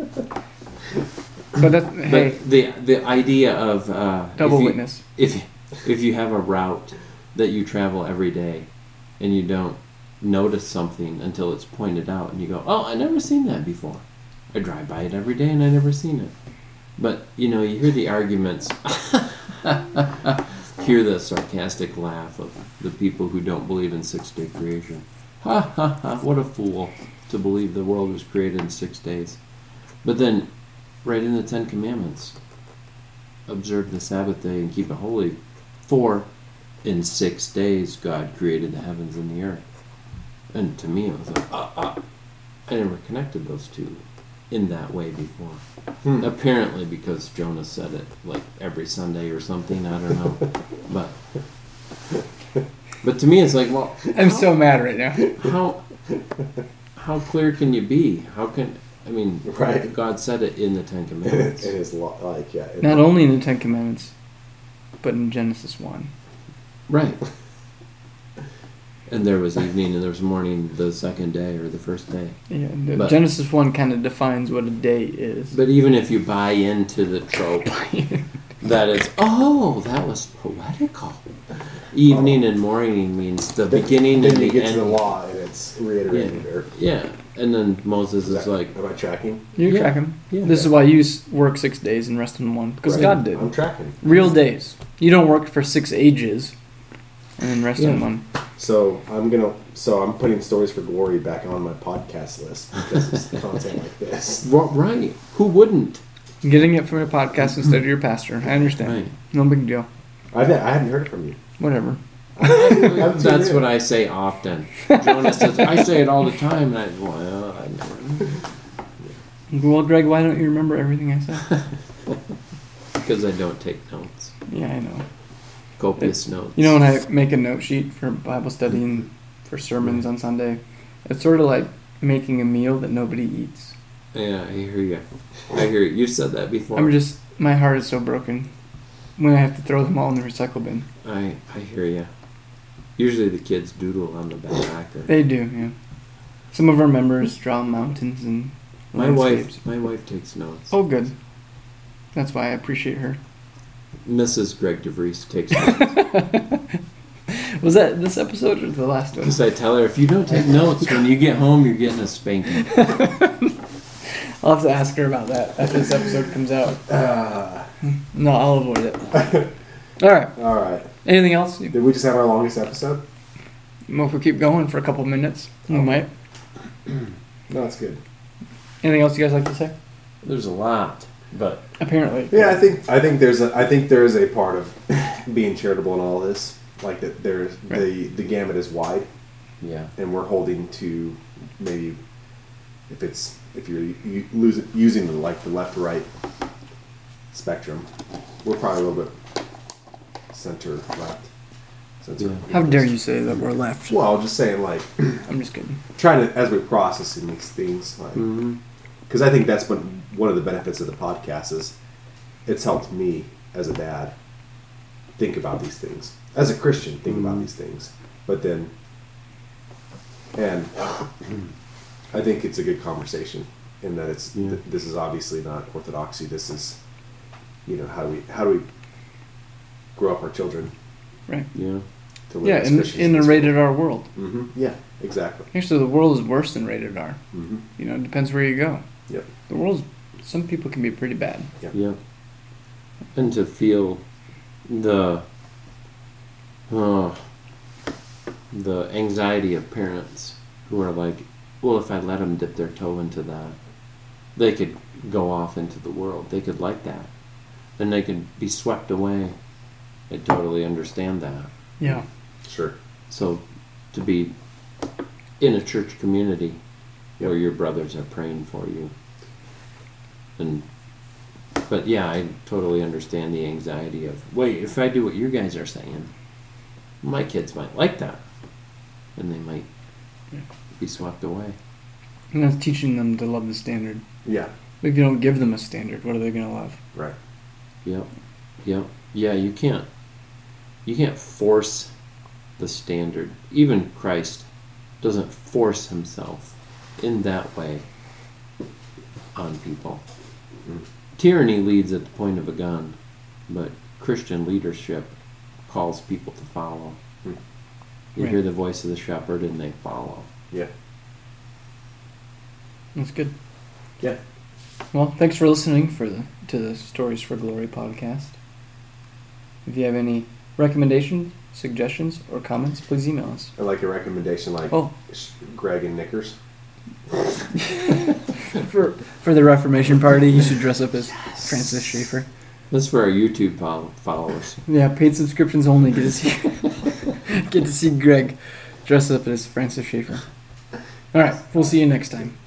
B: but that hey,
C: But the the idea of uh,
B: double
C: if you,
B: witness.
C: If if you have a route that you travel every day, and you don't notice something until it's pointed out, and you go, "Oh, I never seen that before." I drive by it every day, and I never seen it. But you know, you hear the arguments. hear the sarcastic laugh of the people who don't believe in six day creation. Ha ha ha! What a fool to believe the world was created in six days. But then, right in the Ten Commandments, observe the Sabbath day and keep it holy. For in six days God created the heavens and the earth. And to me, it was like, ah, ah. I never connected those two in that way before.
A: Hmm.
C: Apparently, because Jonah said it like every Sunday or something. I don't know, but but to me, it's like, well,
B: I'm so mad right now.
C: how how clear can you be? How can I mean?
A: Right.
C: God said it in the Ten Commandments.
A: it is lo- like yeah. It,
B: Not only in the Ten Commandments, but in Genesis one.
C: Right. And there was evening and there was morning the second day or the first day.
B: Yeah,
C: But-
B: Genesis one kind of defines what a day is.
C: But even if you buy into the trope that it's oh that was poetical, evening and morning means the
A: then-
C: beginning
A: Then
C: and
A: you
C: the
A: get
C: end.
A: to the law and it's reiterated. Or
C: Yeah, and then Moses
A: is
C: is
A: that-
C: like,
A: am I tracking?
B: You're
C: Yeah.
B: tracking.
C: Yeah.
B: This is why you work six days and rest in one because
A: Right.
B: God did.
A: I'm tracking.
B: Real days. You don't work for six ages and then rest in
C: Yeah.
B: one.
A: So I'm gonna. So I'm putting stories for glory back on my podcast list because it's content like this.
C: "Ri- right? Who wouldn't?
B: Getting it from a podcast instead of your pastor. I understand.
C: Right.
B: No big deal.
A: I, ne- I hadn't heard it from you.
B: Whatever.
C: That's what I say often. Jonas says I say it all the time, and I well, I never
B: Well, Greg, why don't you remember everything I said?
C: because I don't take notes,
B: yeah, I know.
C: Copious notes.
B: You know, when I make a note sheet for Bible study and for sermons on Sunday, it's sort of like making a meal that nobody eats.
C: Yeah, I hear you. I hear you. You've said that before.
B: I'm just, my heart is so broken when I have to throw them all in the recycle bin.
C: I I hear you. Usually the kids doodle on the back. Or,
B: They do, yeah. Some of our members draw mountains and
C: my
B: landscapes.
C: wife, my wife takes notes.
B: Oh, good. That's why I appreciate her.
C: Mrs. Greg DeVries takes notes
B: Was that this episode or the last one?
C: because I tell her if you don't take notes when you get home, you're getting a spanking.
B: I'll have to ask her about that after this episode comes out.
A: Uh,
B: No, I'll avoid it. All right.
A: all right.
B: Anything else?
A: Did we just have our longest episode?
B: Well, if we keep going for a couple minutes, we might.
A: No, it's good.
B: Anything else you guys like to say?
C: There's a lot, but
B: Apparently.
A: Yeah, I think I think there's a I think there is a part of being charitable in all this. Like that, there's
B: Right.
A: the the gamut is wide,
C: Yeah.
A: and we're holding to maybe if it's if you're u- losing, using the, like the left right spectrum, we're probably a little bit center left. Center.
C: Yeah.
B: How dare you say that we're left?
A: Well, I'm just saying like
B: I'm just kidding.
A: trying to as we're processing these things, like
C: hmm
A: because I think that's been one of the benefits of the podcast is it's helped me as a dad think about these things as a Christian think about
C: Mhm.
A: these things, but then and I think it's a good conversation in that it's
C: Yeah.
A: th- this is obviously not orthodoxy. This is you know how do we how do we grow up our children
B: Right.
C: Yeah.
A: to live
B: Yeah,
A: as
B: in,
A: Christians
B: in a rated R world.
A: hmm Yeah, exactly.
B: Actually, the world is worse than rated R.
A: hmm
B: You know, it depends where you go.
A: Yep.
B: The world's some people can be pretty bad.
C: Yeah. And to feel the uh, the anxiety of parents who are like, well, if I let them dip their toe into that, they could go off into the world. They could like that. And they could be swept away. I totally understand that.
B: Yeah.
A: Sure.
C: So to be in a church community where your brothers are praying for you. And but yeah, I totally understand the anxiety of wait, if I do what you guys are saying, my kids might like that. And they might
B: Yeah.
C: be swept away.
B: And that's teaching them to love the standard.
A: Yeah.
B: If you don't give them a standard, what are they going to love?
A: Right.
C: Yep. Yep. Yeah, you can't you can't force the standard. Even Christ doesn't force himself in that way on people.
A: Mm.
C: Tyranny leads at the point of a gun, but Christian leadership calls people to follow.
A: Mm.
C: You
B: Right.
C: hear the voice of the shepherd and they follow.
A: Yeah.
B: That's good.
A: Yeah.
B: Well, thanks for listening for the to the Stories for Glory podcast. If you have any recommendations, suggestions, or comments, please email us.
A: I like a recommendation like
B: Oh.
A: Greg and Knickers.
B: For for the Reformation Party, you should dress up as Francis Schaeffer.
C: That's for our YouTube fol- followers.
B: Yeah, paid subscriptions only get to see get to see Greg dress up as Francis Schaeffer. All right, we'll see you next time.